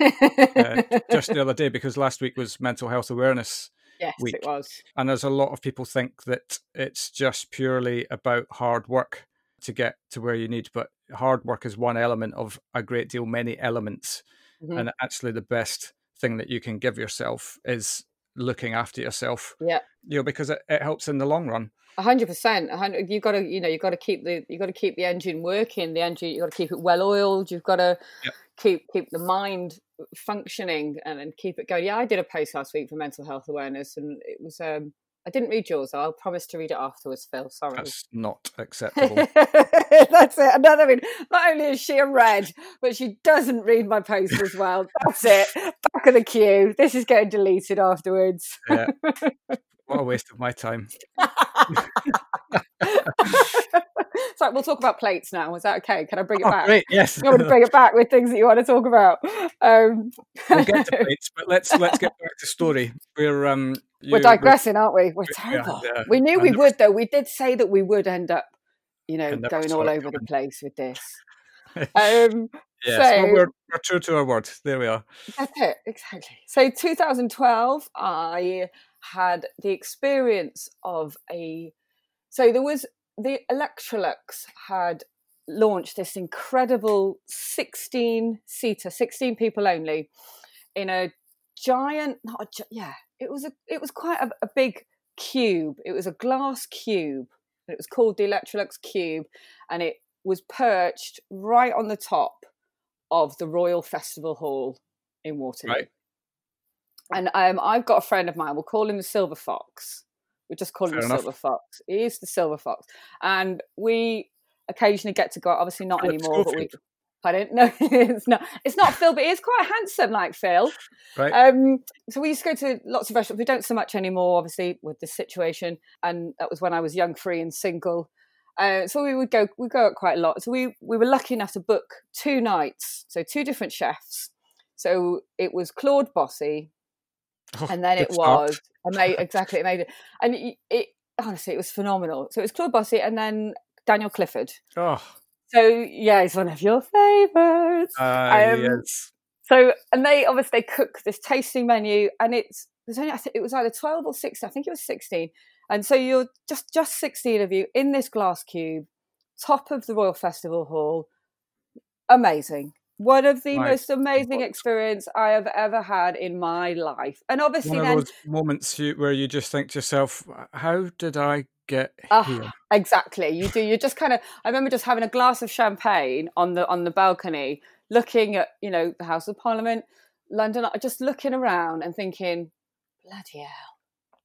uh, just the other day because last week was mental health awareness yes, week. it was. And there's a lot of people think that it's just purely about hard work to get to where you need, but hard work is one element of a great deal many elements. Mm-hmm. And actually the best thing that you can give yourself is looking after yourself. Yeah. You know, because it, it helps in the long run. A hundred percent. You've got to, you know, you've got to keep the, you've got to keep the engine working. The engine, you've got to keep it well oiled. You've got to yep. keep keep the mind functioning and, and keep it going. Yeah, I did a post last week for mental health awareness, and it was um, I didn't read yours. I'll promise to read it afterwards, Phil. Sorry. That's not acceptable. That's it. Another thing. Not only is she a red, but she doesn't read my post as well. That's it. Back of the queue. This is getting deleted afterwards. Yeah. What a waste of my time. so we'll talk about plates now. Is that okay? Can I bring it oh, back? Great, yes. You want to bring it back with things that you want to talk about? Um, we'll get to plates, but let's let's get back to story. We're um, you, we're digressing, aren't we? We're terrible. Yeah, yeah. We knew we would, though. We did say that we would end up, you know, going all over the place with this. Um, yes, so, well, we're, we're true to our word. There we are. That's it, exactly. So, 2012, I had the experience of a. So there was the Electrolux had launched this incredible 16 seater, 16 people only, in a giant. Not a, yeah, it was a. It was quite a, a big cube. It was a glass cube. It was called the Electrolux Cube, and it was perched right on the top of the Royal Festival Hall in Waterloo. Right. And um, I've got a friend of mine. We'll call him the Silver Fox. We just call Fair him the enough. Silver Fox. He is the Silver Fox, and we occasionally get to go. Obviously, not anymore, but we. I don't know. it's not. It's not Phil, but he's quite handsome, like Phil. Right. Um. So we used to go to lots of restaurants. We don't so much anymore, obviously, with this situation. And that was when I was young, free, and single. Uh, so we would go. We go out quite a lot. So we we were lucky enough to book two nights. So two different chefs. So it was Claude Bosi, oh, and then it was amazing. Exactly, amazing. And it, And it honestly, it was phenomenal. So it was Claude Bosi, and then Daniel Clifford. Oh. So yeah, it's one of your favourites. Uh, um, yes. So and they obviously they cook this tasting menu, and it's there's only I think it was either twelve or sixteen. I think it was sixteen. And so you're just just sixteen of you in this glass cube, top of the Royal Festival Hall. Amazing. One of the right. most amazing experience I have ever had in my life. And obviously, one of then, those moments you, where you just think to yourself, "How did I get uh, here?" Exactly. You do. You're just kind of. I remember just having a glass of champagne on the on the balcony, looking at you know the House of Parliament, London, just looking around and thinking, "Bloody hell,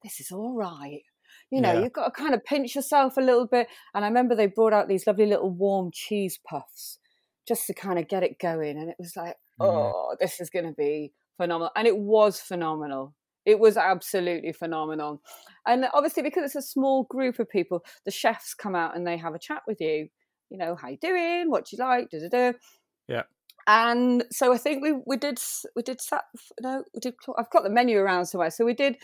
this is all right." You know, yeah. you've got to kind of pinch yourself a little bit. And I remember they brought out these lovely little warm cheese puffs just to kind of get it going. And it was like, mm. oh, this is going to be phenomenal. And it was phenomenal. It was absolutely phenomenal. And obviously, because it's a small group of people, the chefs come out and they have a chat with you. You know, how you doing? What you like? Da, da, da. Yeah. And so I think we we did we did sat no we did I've got the menu around somewhere. So we did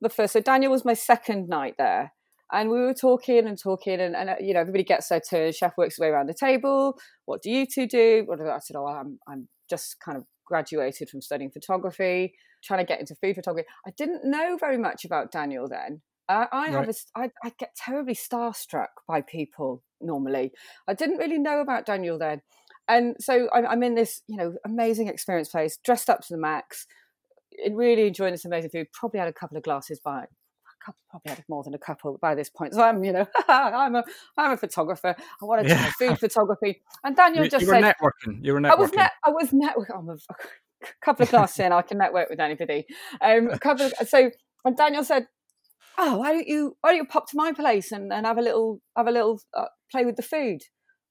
the first. So Daniel was my second night there, and we were talking and talking, and, and uh, you know everybody gets their turn. Chef works his way around the table. What do you two do? What I said, oh, I'm I'm just kind of graduated from studying photography, trying to get into food photography. I didn't know very much about Daniel then. Uh, I right. have a, I, I get terribly starstruck by people normally. I didn't really know about Daniel then, and so I'm, I'm in this you know amazing experience place, dressed up to the max really enjoying this amazing food. Probably had a couple of glasses by probably had more than a couple by this point. So I'm, you know, I'm a I'm a photographer. I want to do yeah. food photography. And Daniel you, just you said, networking. You were networking. I was net. I was networking. I'm a couple of glasses in, I can network with anybody. Um, a couple. Of, so and Daniel said, "Oh, why don't you why don't you pop to my place and, and have a little have a little uh, play with the food?"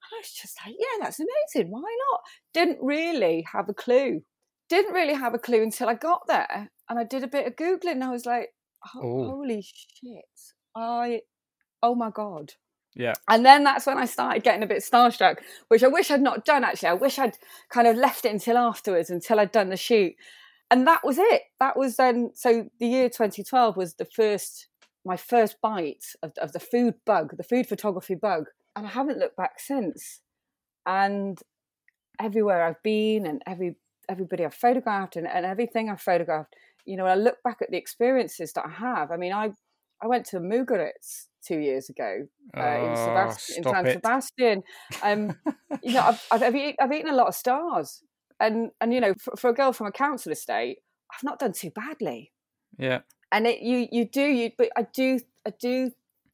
And I was just like, "Yeah, that's amazing. Why not?" Didn't really have a clue didn't really have a clue until I got there and I did a bit of Googling and I was like, oh, holy shit. I, oh my God. Yeah. And then that's when I started getting a bit starstruck, which I wish I'd not done actually. I wish I'd kind of left it until afterwards, until I'd done the shoot. And that was it. That was then, so the year 2012 was the first, my first bite of, of the food bug, the food photography bug. And I haven't looked back since. And everywhere I've been and every everybody I've photographed and, and everything I've photographed, you know, I look back at the experiences that I have. I mean, I I went to Mugaritz two years ago uh, oh, in, Sebast- in San it. Sebastian. Um, you know, I've, I've, eaten, I've eaten a lot of stars, and and you know, for, for, a girl from a council estate, I've not done too badly. Yeah, and it you you do you, but I do I do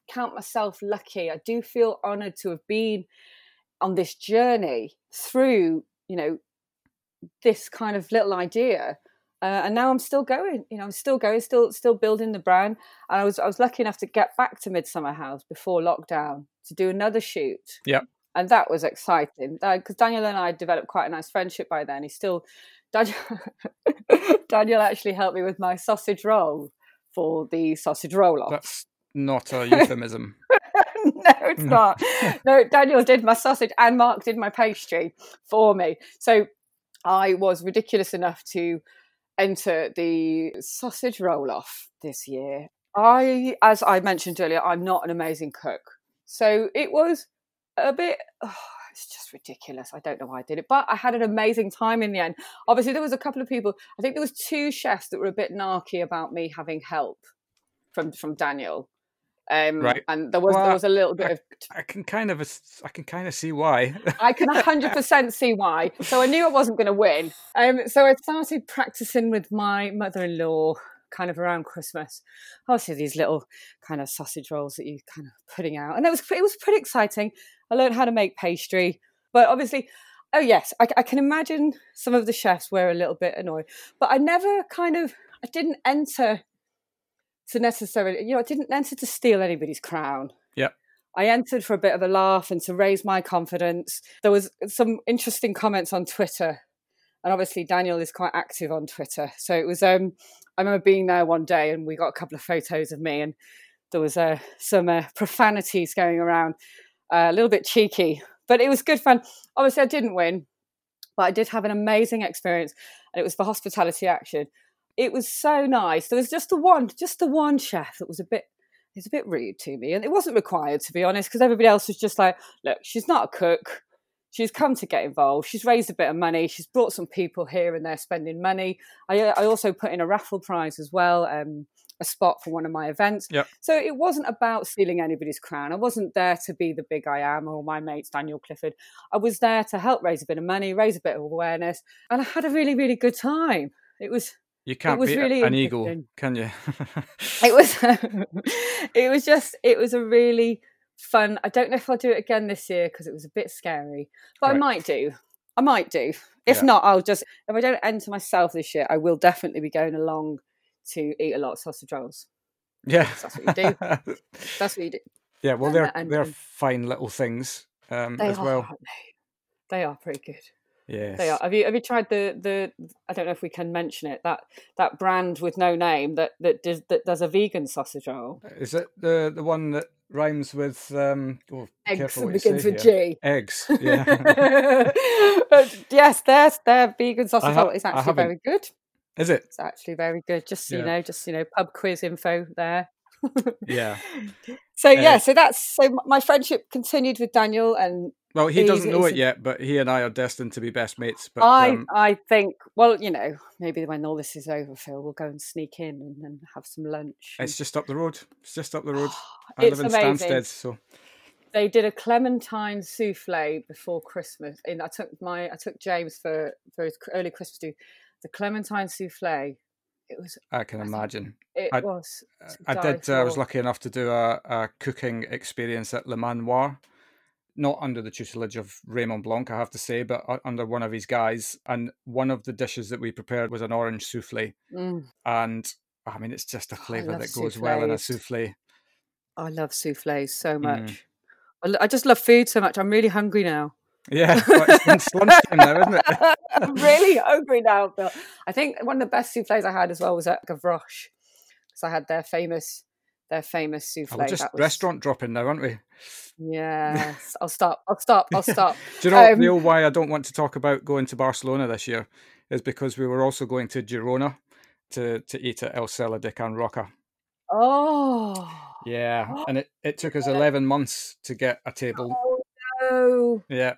count myself lucky. I do feel honoured to have been on this journey through you know this kind of little idea. Uh, and now I'm still going. You know, I'm still going, still still building the brand. And I was I was lucky enough to get back to Midsummer House before lockdown to do another shoot. Yeah, and that was exciting because Daniel and I developed quite a nice friendship by then. He still Daniel, Daniel actually helped me with my sausage roll for the sausage roll off. That's not a euphemism. no, it's not. No, Daniel did my sausage and Mark did my pastry for me. So I was ridiculous enough to enter the sausage roll off this year. I, as I mentioned earlier, I'm not an amazing cook. So it was a bit, oh, it's just ridiculous. I don't know why I did it, but I had an amazing time in the end. Obviously, there was a couple of people, I think there was two chefs that were a bit narky about me having help from, from Daniel. Um, Right. And there was Well, there was a little bit of I can kind of I can kind of see why. I can 100% see why. So I knew I wasn't going to win. Um, so I started practicing with my mother in law kind of around Christmas. Obviously, these little kind of sausage rolls that you kind of putting out. And it was, it was pretty exciting. I learned how to make pastry. But obviously, oh, yes, I, I can imagine some of the chefs were a little bit annoyed. But I never kind of, I didn't enter to necessarily, you know, I didn't enter to steal anybody's crown. Yeah. I entered for a bit of a laugh and to raise my confidence. There was some interesting comments on Twitter, and obviously Daniel is quite active on Twitter. So it was. Um, I remember being there one day, and we got a couple of photos of me, and there was uh, some uh, profanities going around, uh, a little bit cheeky, but it was good fun. Obviously, I didn't win, but I did have an amazing experience, and it was for hospitality action. It was so nice. There was just the one, just the one chef that was a bit it's a bit rude to me. And it wasn't required, to be honest, because everybody else was just like, look, she's not a cook. She's come to get involved. She's raised a bit of money. She's brought some people here and they're spending money. I, I also put in a raffle prize as well, um, a spot for one of my events. Yep. So it wasn't about stealing anybody's crown. I wasn't there to be the big I am or my mates, Daniel Clifford. I was there to help raise a bit of money, raise a bit of awareness. And I had a really, really good time. It was You can't beat really an eagle, can you? it was it was just it was a really fun i don't know if i'll do it again this year because it was a bit scary but i might do i might do if Yeah. not i'll just if i don't enter myself this year i will definitely be going along to eat a lot of sausage rolls yeah, That's what you do. that's what you do yeah, well, they're they're fine little things um, they as are well. aren't they? they are pretty good Yes. they are have you have you tried the the i don't know if we can mention it that that brand with no name that that does that does a vegan sausage roll Is it the the one that rhymes with um? Oh, eggs and begins with g Eggs. Yeah. But yes, their their vegan sausage roll is actually very good. Is it? It's actually very good. Just so you know, just you know, pub quiz info there. Yeah. So yeah, Uh, so that's so my friendship continued with Daniel, and Well, he He's- doesn't know it yet, but he and I are destined to be best mates. But I um, I think well, you know, maybe when all this is over, Phil, we'll go and sneak in and, have some lunch. it's just up the road. It's just up the road. I live in amazing. Stansted, so they did a clementine souffle before Christmas. And I took my I took James for for his early Christmas do. The clementine souffle. It was I can I imagine. it I- was. to I did. Uh, I was lucky enough to do a, a cooking experience at Le Manoir, not under the tutelage of Raymond Blanc, I have to say, but under one of his guys. And one of the dishes that we prepared was an orange souffle, Mm, and I mean, it's just a flavour that goes well in a souffle. I love souffles so Mm. much. I, lo- I just love food so much. I'm really hungry now. Yeah, well, it's, it's lunchtime now, isn't it? I'm really hungry now, Bill. I think one of the best souffles I had as well was at Gavroche because I had their famous, their famous Oh, souffle. we're just was- restaurant dropping now, aren't we? Yes, I'll stop. I'll stop. I'll stop. Do you know Um, the old why I don't want to talk about going to Barcelona this year is because we were also going to Girona to, to eat at El Celler de Can Roca. Oh, Yeah, and it, it took us eleven months to get a table. oh no! Yeah,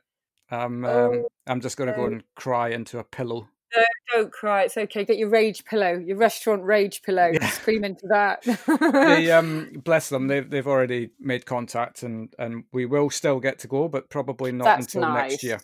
I'm um, Oh, I'm just going to go and cry into a pillow. Don't cry. It's okay. Get your rage pillow, your restaurant rage pillow. Yeah. Scream into that. They um, bless them. They've they've already made contact, and and we will still get to go, but probably not That's until nice. next year.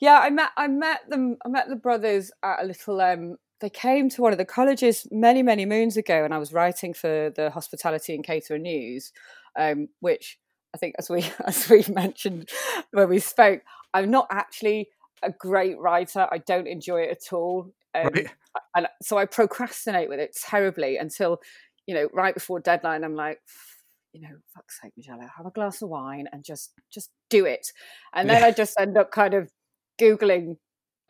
Yeah, I met I met them. I met the brothers at a little. Um, they came to one of the colleges many many moons ago, and I was writing for the Hospitality and Caterer News, um, which I think, as we as we mentioned when we spoke, I'm not actually a great writer. I don't enjoy it at all, um, Right? and so I procrastinate with it terribly until you know right before deadline. I'm like. You know, fuck's sake, Magella, have a glass of wine and just just do it. And then Yeah. I just end up kind of googling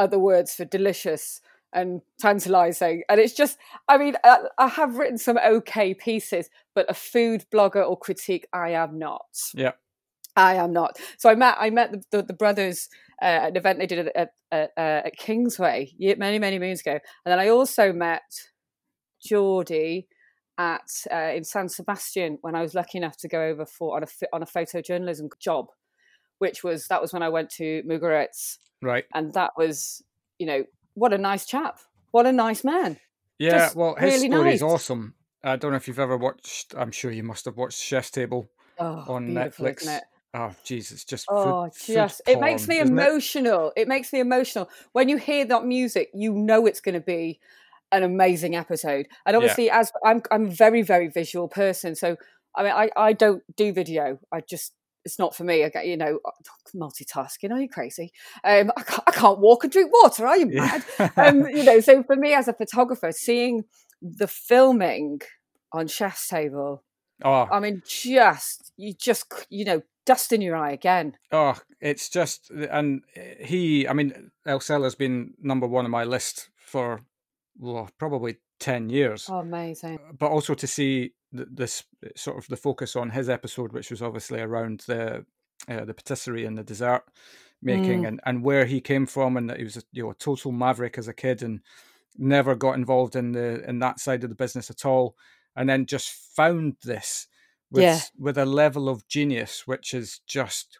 other words for delicious and tantalizing. And it's just, I mean, I, I, have written some okay pieces, but a food blogger or critique, I am not. Yeah. I am not. So I met I met the, the, the brothers uh, at an event they did at, at, at, uh, at Kingsway many many moons ago, and then I also met Jordi at uh, in San Sebastian when I was lucky enough to go over for on a on a photojournalism job, which was that was when I went to Mugaritz, right? And that was you know what a nice chap, what a nice man. Yeah, Just well, his really story nice. is awesome. I don't know if you've ever watched. I'm sure you must have watched Chef's Table oh, on Netflix. Oh Jesus! Just oh, food, just food it makes me emotional. It? it? makes me emotional when you hear that music. You know it's going to be an amazing episode. And obviously, yeah. as I'm, I'm a very, very visual person, so I mean, I, I don't do video. I just it's not for me. I get, you know, multitasking. Are you crazy? Um, I, can't, I can't walk and drink water. Are you mad? Yeah. um, you know, so for me as a photographer, seeing the filming on Chef's Table, oh, I mean, just you just you know, dust in your eye again. Oh, it's just, and he, I mean, El Celler's been number one on my list for well, probably ten years. Oh, amazing! But also to see this sort of the focus on his episode, which was obviously around the uh, the patisserie and the dessert making, mm. and, and where he came from, and that he was you know a total maverick as a kid, and never got involved in the in that side of the business at all, and then just found this with yeah. with a level of genius which is just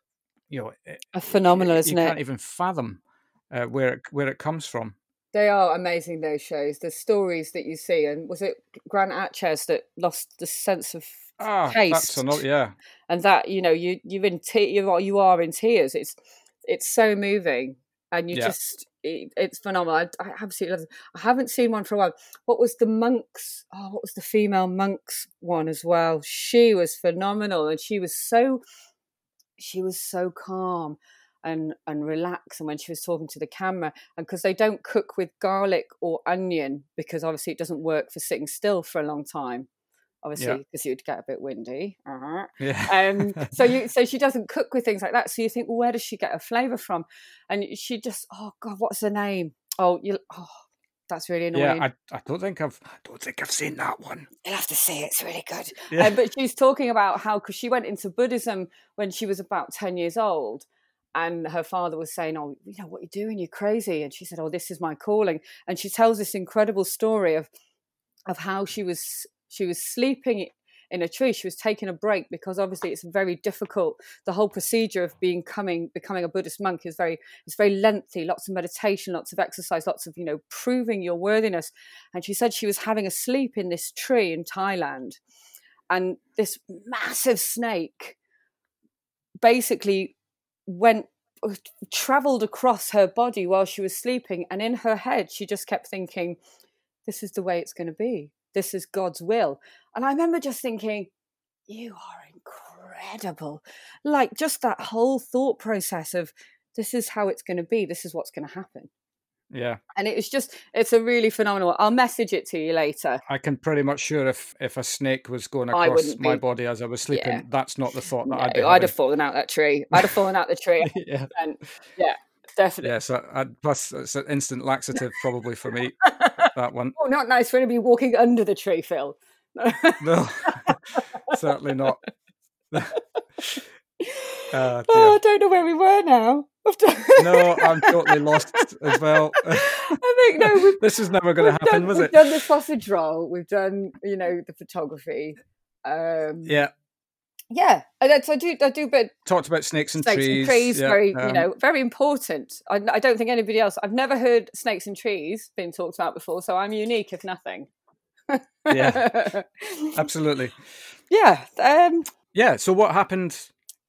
you know a phenomenal, isn't it? you can't even fathom uh, where it, where it comes from. They are amazing. Those shows, the stories that you see, and was it Grant Achatz that lost the sense of ah, taste? That's yeah. And that you know you you're in te- you are you are in tears. It's it's so moving, and you yeah. just it, it's phenomenal. I, I absolutely love it. I haven't seen one for a while. What was the monks? Oh, what was the female monks one as well? She was phenomenal, and she was so she was so calm and and relax and when she was talking to the camera and because they don't cook with garlic or onion because obviously it doesn't work for sitting still for a long time obviously because yeah. you'd get a bit windy uh-huh. yeah. um so you so she doesn't cook with things like that so you think well where does she get her flavor from and she just oh god what's the name oh you oh that's really annoying. Yeah, I, I don't think I've I don't think I've seen that one. You'll have to see it. It's really good. Yeah. Um, but she's talking about how because she went into Buddhism when she was about ten years old, and her father was saying, "Oh, you know what you're doing? You're crazy." And she said, "Oh, this is my calling." And she tells this incredible story of of how she was she was sleeping in a tree. She was taking a break because obviously it's very difficult. The whole procedure of becoming becoming a Buddhist monk is very it's very lengthy. Lots of meditation, lots of exercise, lots of you know proving your worthiness. And she said she was having a sleep in this tree in Thailand, and this massive snake basically went traveled across her body while she was sleeping and in her head she just kept thinking this is the way it's going to be this is god's will and i remember just thinking you are incredible like just that whole thought process of this is how it's going to be this is what's going to happen yeah. And it was just it's a really phenomenal I'll message it to you later. I can pretty much sure if if a snake was going across my be... body as I was sleeping, yeah. that's not the thought that no, I'd be I'd having. have fallen out that tree. I'd have fallen out the tree. yeah. Yeah, definitely. Yeah, so plus it's an instant laxative probably for me. That one. Oh, not nice for to be walking under the tree, Phil. no. certainly not. Uh, oh, I don't know where we were now. no, I'm totally lost as well. I think no. this is never going to happen, done, was we've it? We've done the sausage roll. We've done, you know, the photography. Um, yeah. Yeah, and so I do. I do, but talked about snakes and snakes trees. and trees, yeah, very um, you know, very important. I, I, don't think anybody else. I've never heard snakes and trees being talked about before, so I'm unique, if nothing. yeah, absolutely. Yeah. Um, yeah. So what happened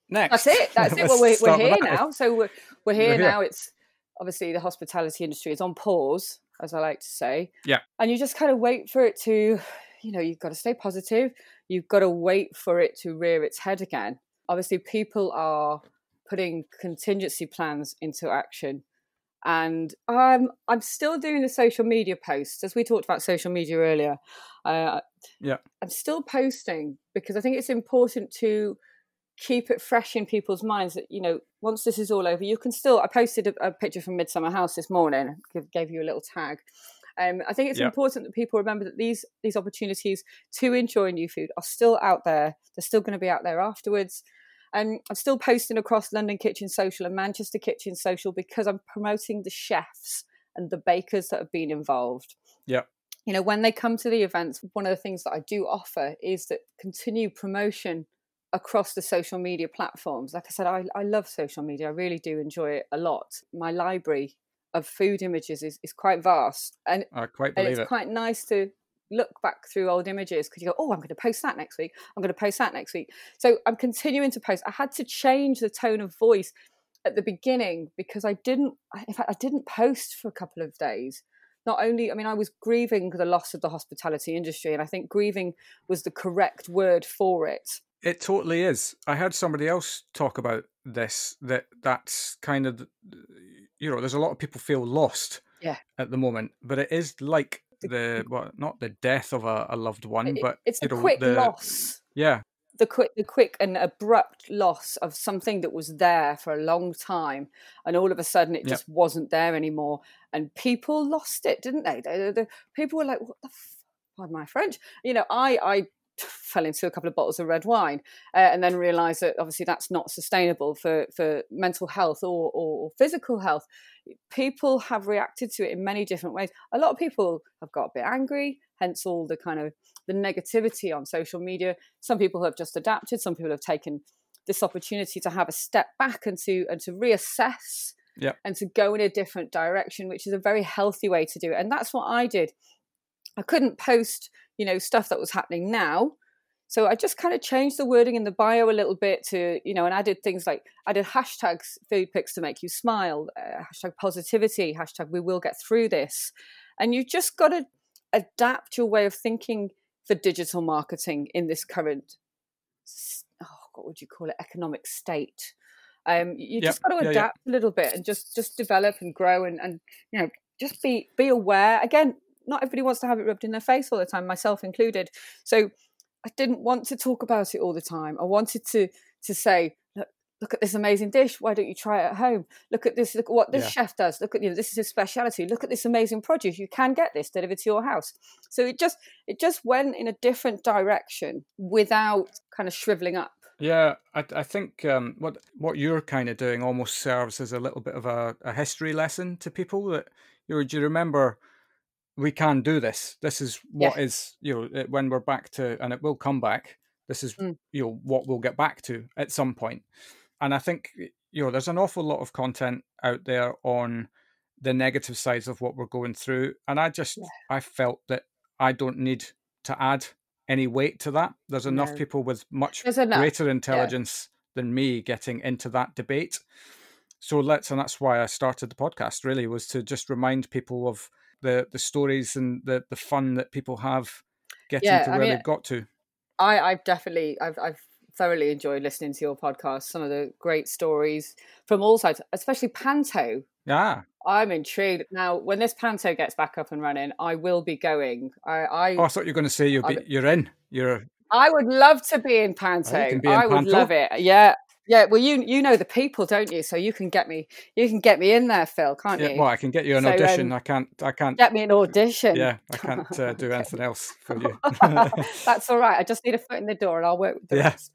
next. That's it. That's it. Well, we're, we're here now. So we're, we're here we're now. It's obviously the hospitality industry is on pause, as I like to say. Yeah. And you just kind of wait for it to, you know, you've got to stay positive. You've got to wait for it to rear its head again. Obviously, people are putting contingency plans into action. And I'm I'm still doing the social media posts, as we talked about social media earlier. Uh, yeah, I'm still posting because I think it's important to keep it fresh in people's minds that you know once this is all over you can still i posted a, a picture from midsummer house this morning gave you a little tag um, I think it's important that people remember that these these opportunities to enjoy new food are still out there. They're still going to be out there afterwards. And I'm still posting across London Kitchen Social and Manchester Kitchen Social because I'm promoting the chefs and the bakers that have been involved. Yeah. You know, when they come to the events, one of the things that I do offer is that continued promotion across the social media platforms. Like I said, I, I love social media. I really do enjoy it a lot. My library of food images is, is quite vast. And, I quite believe and it's it. quite nice to look back through old images because you go, oh, I'm going to post that next week. I'm going to post that next week. So I'm continuing to post. I had to change the tone of voice at the beginning because I didn't, in fact, I didn't post for a couple of days. Not only, I mean, I was grieving the loss of the hospitality industry, and I think grieving was the correct word for it. It totally is. I heard somebody else talk about this. That that's kind of, you know, there's a lot of people feel lost. Yeah. At the moment, but it is like the well, not the death of a, a loved one, it, but it's the know, quick the, loss. Yeah, the quick, the quick and abrupt loss of something that was there for a long time, and all of a sudden it just wasn't there anymore, and people lost it, didn't they? The, the, people were like, "What the." F-? Pardon my French. You know, I I fell into a couple of bottles of red wine uh, and then realized that obviously that's not sustainable for, for mental health or, or, physical health. People have reacted to it in many different ways. A lot of people have got a bit angry, hence all the kind of the negativity on social media. Some people have just adapted. Some people have taken this opportunity to have a step back and to and to reassess yep. and to go in a different direction, which is a very healthy way to do it. And that's what I did. I couldn't post you know stuff that was happening now. So i just kind of changed the wording in the bio a little bit to you know and added things like i did hashtags food pics to make you smile uh, hashtag positivity hashtag we will get through this. And you just got to adapt your way of thinking for digital marketing in this current oh what would you call it? Economic state. Um, you yep. just got to adapt yeah, yeah. a little bit and just just develop and grow and and you know just be be aware. Again not everybody wants to have it rubbed in their face all the time, myself included. So I didn't want to talk about it all the time. I wanted to to say, look, look at this amazing dish. Why don't you try it at home? Look at this. Look at what this yeah. chef does. Look at you know this is his speciality. Look at this amazing produce. You can get this delivered to your house. So it just it just went in a different direction without kind of shriveling up. Yeah, I, I think um, what what you're kind of doing almost serves as a little bit of a, a history lesson to people that you know, do you remember we can do this. This is what yeah. is you know when we're back to, and it will come back. This is mm. you know what we'll get back to at some point. And I think you know there's an awful lot of content out there on the negative sides of what we're going through, and I just yeah. I felt that I don't need to add any weight to that. There's enough no. people with much greater intelligence yeah. than me getting into that debate. So let's, and that's why I started the podcast. Really, was to just remind people of the the stories and the the fun that people have getting yeah, to where I mean, they've got to. I I've definitely I've I've thoroughly enjoyed listening to your podcast. Some of the great stories from all sides, especially Panto. Yeah. I'm intrigued. Now, when this Panto gets back up and running, I will be going. I, I, oh, I thought you were going to say you'll be, you're in. You're. I would love to be in oh, Panto. Oh, be in I would love it. Yeah, yeah, well, you you know the people, don't you? So you can get me you can get me in there, Phil, can't yeah, you? Well, I can get you an so, audition. Um, I can't I can't get me an audition. Yeah, I can't uh, do anything else for you. That's all right. I just need a foot in the door, and I'll work with the yeah. rest.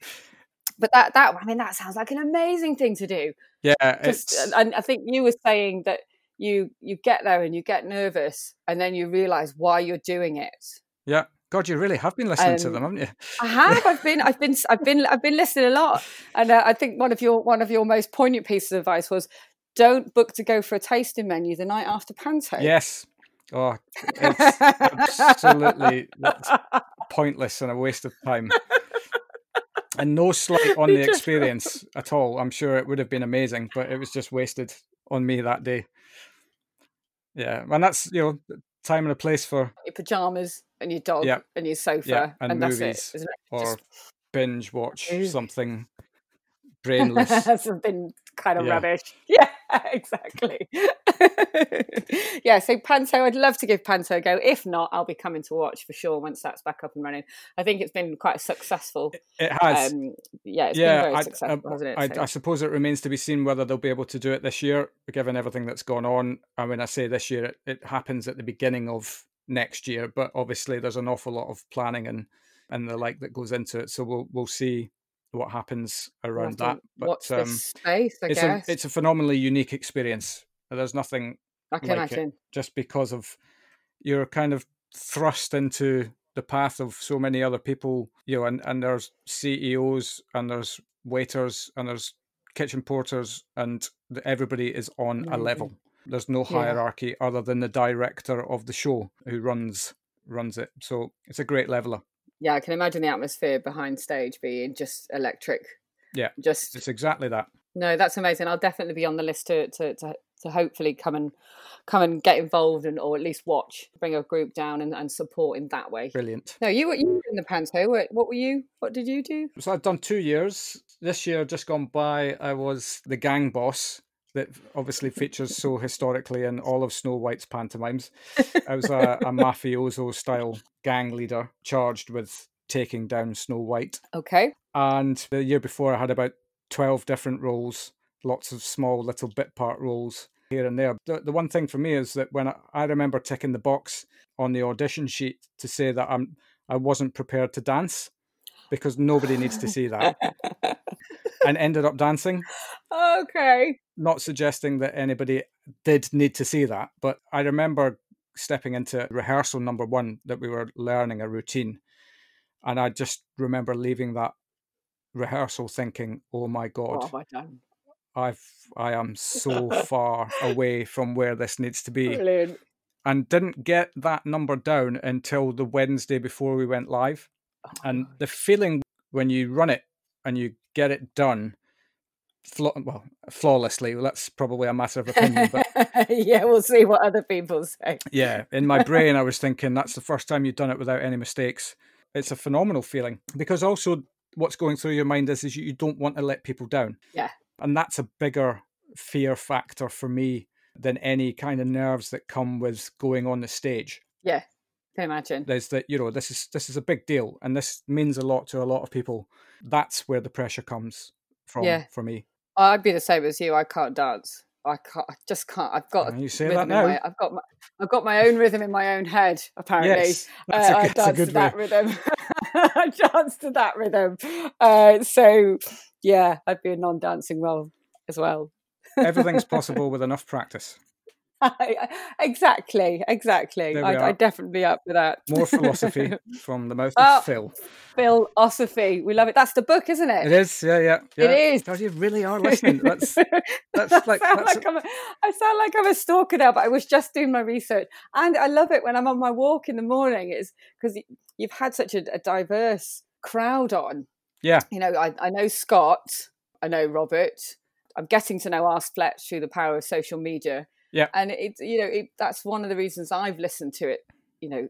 But that that I mean, that sounds like an amazing thing to do. Yeah, just, and I think you were saying that you you get there and you get nervous, and then you realize why you're doing it. Yeah. God, you really have been listening um, to them, haven't you? I have. I've been, I've been, I've been, I've been listening a lot. And uh, I think one of your one of your most poignant pieces of advice was, don't book to go for a tasting menu the night after Panto. Yes. Oh, it's absolutely pointless and a waste of time. And no slight on the experience at all. I'm sure it would have been amazing, but it was just wasted on me that day. Yeah, and that's you know time and a place for your pajamas and your dog and your sofa and, and movies it, or Just... binge watch something brainless. something kind of Yeah. rubbish. Yeah, exactly. yeah, so Panto, I'd love to give Panto a go. If not, I'll be coming to watch for sure once that's back up and running. I think it's been quite successful. It has. Um, yeah, it's yeah, been very I, successful, I, hasn't it? I, So- I suppose it remains to be seen whether they'll be able to do it this year, given everything that's gone on. And when I say this year, it, it happens at the beginning of next year, but obviously there's an awful lot of planning and and the like that goes into it. So we'll we'll see what happens around that. But um, space, I it's a it's a phenomenally unique experience. There's nothing I can like imagine. just because of you're kind of thrust into the path of so many other people, you know, and, and there's CEOs and there's waiters and there's kitchen porters and everybody is on a level. There's no Yeah. hierarchy other than the director of the show who runs runs it. So it's a great leveler. Yeah, I can imagine the atmosphere behind stage being just electric. Yeah. Just It's exactly that. no, that's amazing. I'll definitely be on the list to to to, to hopefully come and come and get involved and or at least watch, bring a group down and, and support in that way. Brilliant. No, you were you were in the panto. What, what were you? What did you do? So I've done two years. This year, just gone by, I was the gang boss that obviously features so historically in all of Snow White's pantomimes. I was a, a mafioso style gang leader charged with taking down Snow White. Okay. And the year before, I had about 12 different roles, lots of small little bit part roles here and there. The, the one thing for me is that when I, I remember ticking the box on the audition sheet to say that I'm, I wasn't prepared to dance because nobody needs to see that and ended up dancing. okay. Not suggesting that anybody did need to see that, but I remember stepping into rehearsal number one that we were learning a routine. And I just remember leaving that rehearsal thinking, oh my God, have I done? I've I am so far away from where this needs to be. Brilliant. And didn't get that number down until the Wednesday before we went live. Oh And God. the feeling when you run it and you get it done, well, flawlessly. Well, that's probably a matter of opinion, but yeah, we'll see what other people say. yeah, in my brain, I was thinking that's the first time you've done it without any mistakes. It's a phenomenal feeling because also what's going through your mind is, is you you don't want to let people down. Yeah. And that's a bigger fear factor for me than any kind of nerves that come with going on the stage. Yeah, can imagine. There's that, you know, this is this is a big deal and this means a lot to a lot of people. That's where the pressure comes from Yeah. for me. I'd be the same as you. I can't dance. I can't. I just can't. I've got Uh, you say that now. my. I've got my. I've got my own rhythm in my own head. Apparently, Yes, that's uh, a, I that's dance to that way. rhythm. I dance to that rhythm. Uh, so, yeah, I'd be a non-dancing role as well. Everything's possible with enough practice. exactly, exactly. I'd. I'd definitely be up for that. More philosophy from the mouth Oh, Phil. Philosophy. We love it. That's the book, isn't it? It is, yeah, yeah. It yeah. is. God, you really are listening. That's that's I like sound that's like I'm a, I sound like I'm a stalker now, but I was just doing my research, and I love it when I'm on my walk in the morning. Is because you've had such a, a diverse crowd on. Yeah. you know, I, I know Scott, I know Robert. I'm getting to know Ask Fletch through the power of social media. Yeah. and it's you know it, that's one of the reasons I've listened to it. You know,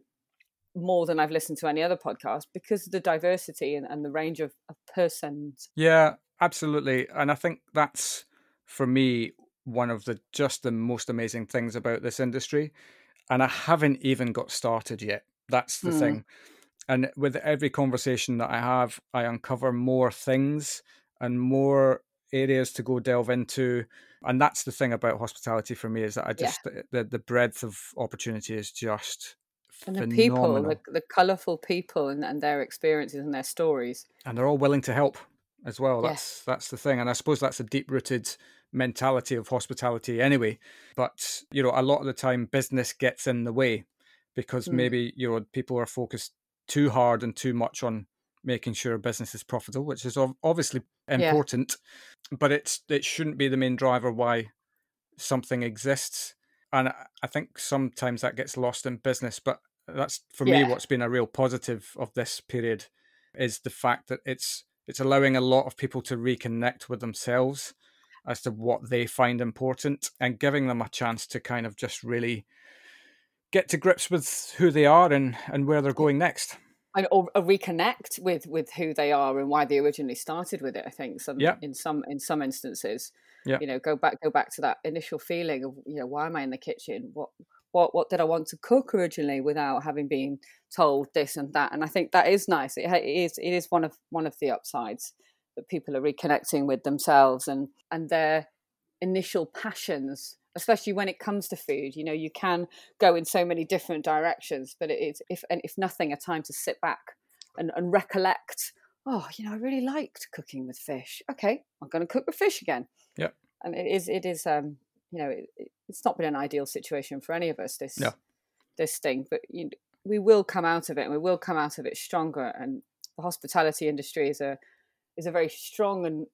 more than I've listened to any other podcast because of the diversity and, and the range of, of persons. yeah, absolutely. And I think that's for me one of the just the most amazing things about this industry. And I haven't even got started yet. That's the Hmm. thing. And with every conversation that I have, I uncover more things and more areas to go delve into. And that's the thing about hospitality for me is that I Yeah. just the the breadth of opportunity is just And the people, phenomenal. the, the colourful people and, and their experiences and their stories. and they're all willing to help as well. Yeah. That's that's the thing, and I suppose that's a deep rooted mentality of hospitality anyway. But you know, a lot of the time, business gets in the way because Mm. maybe you know people are focused too hard and too much on making sure a business is profitable, which is obviously Yeah. important, but it's it shouldn't be the main driver why something exists. And I- I think sometimes that gets lost in business, but that's for me what's been a real positive of this period is the fact that it's it's allowing a lot of people to reconnect with themselves as to what they find important and giving them a chance to kind of just really get to grips with who they are and and where they're going next. And or, or reconnect with with who they are and why they originally started with it. I think some Yeah. in some in some instances. Yeah. You know, go back go back to that initial feeling of you know why am I in the kitchen? What what what did I want to cook originally without having been told this and that? And I think that is nice. It, it is it is one of one of the upsides that people are reconnecting with themselves and and their initial passions especially when it comes to food you know you can go in so many different directions but it is if and if nothing a time to sit back and, and recollect oh you know i really liked cooking with fish okay i'm going to cook with fish again Yeah. and it is it is um you know it, it's not been an ideal situation for any of us this No. this thing but you, we will come out of it and we will come out of it stronger and the hospitality industry is a is a very strong and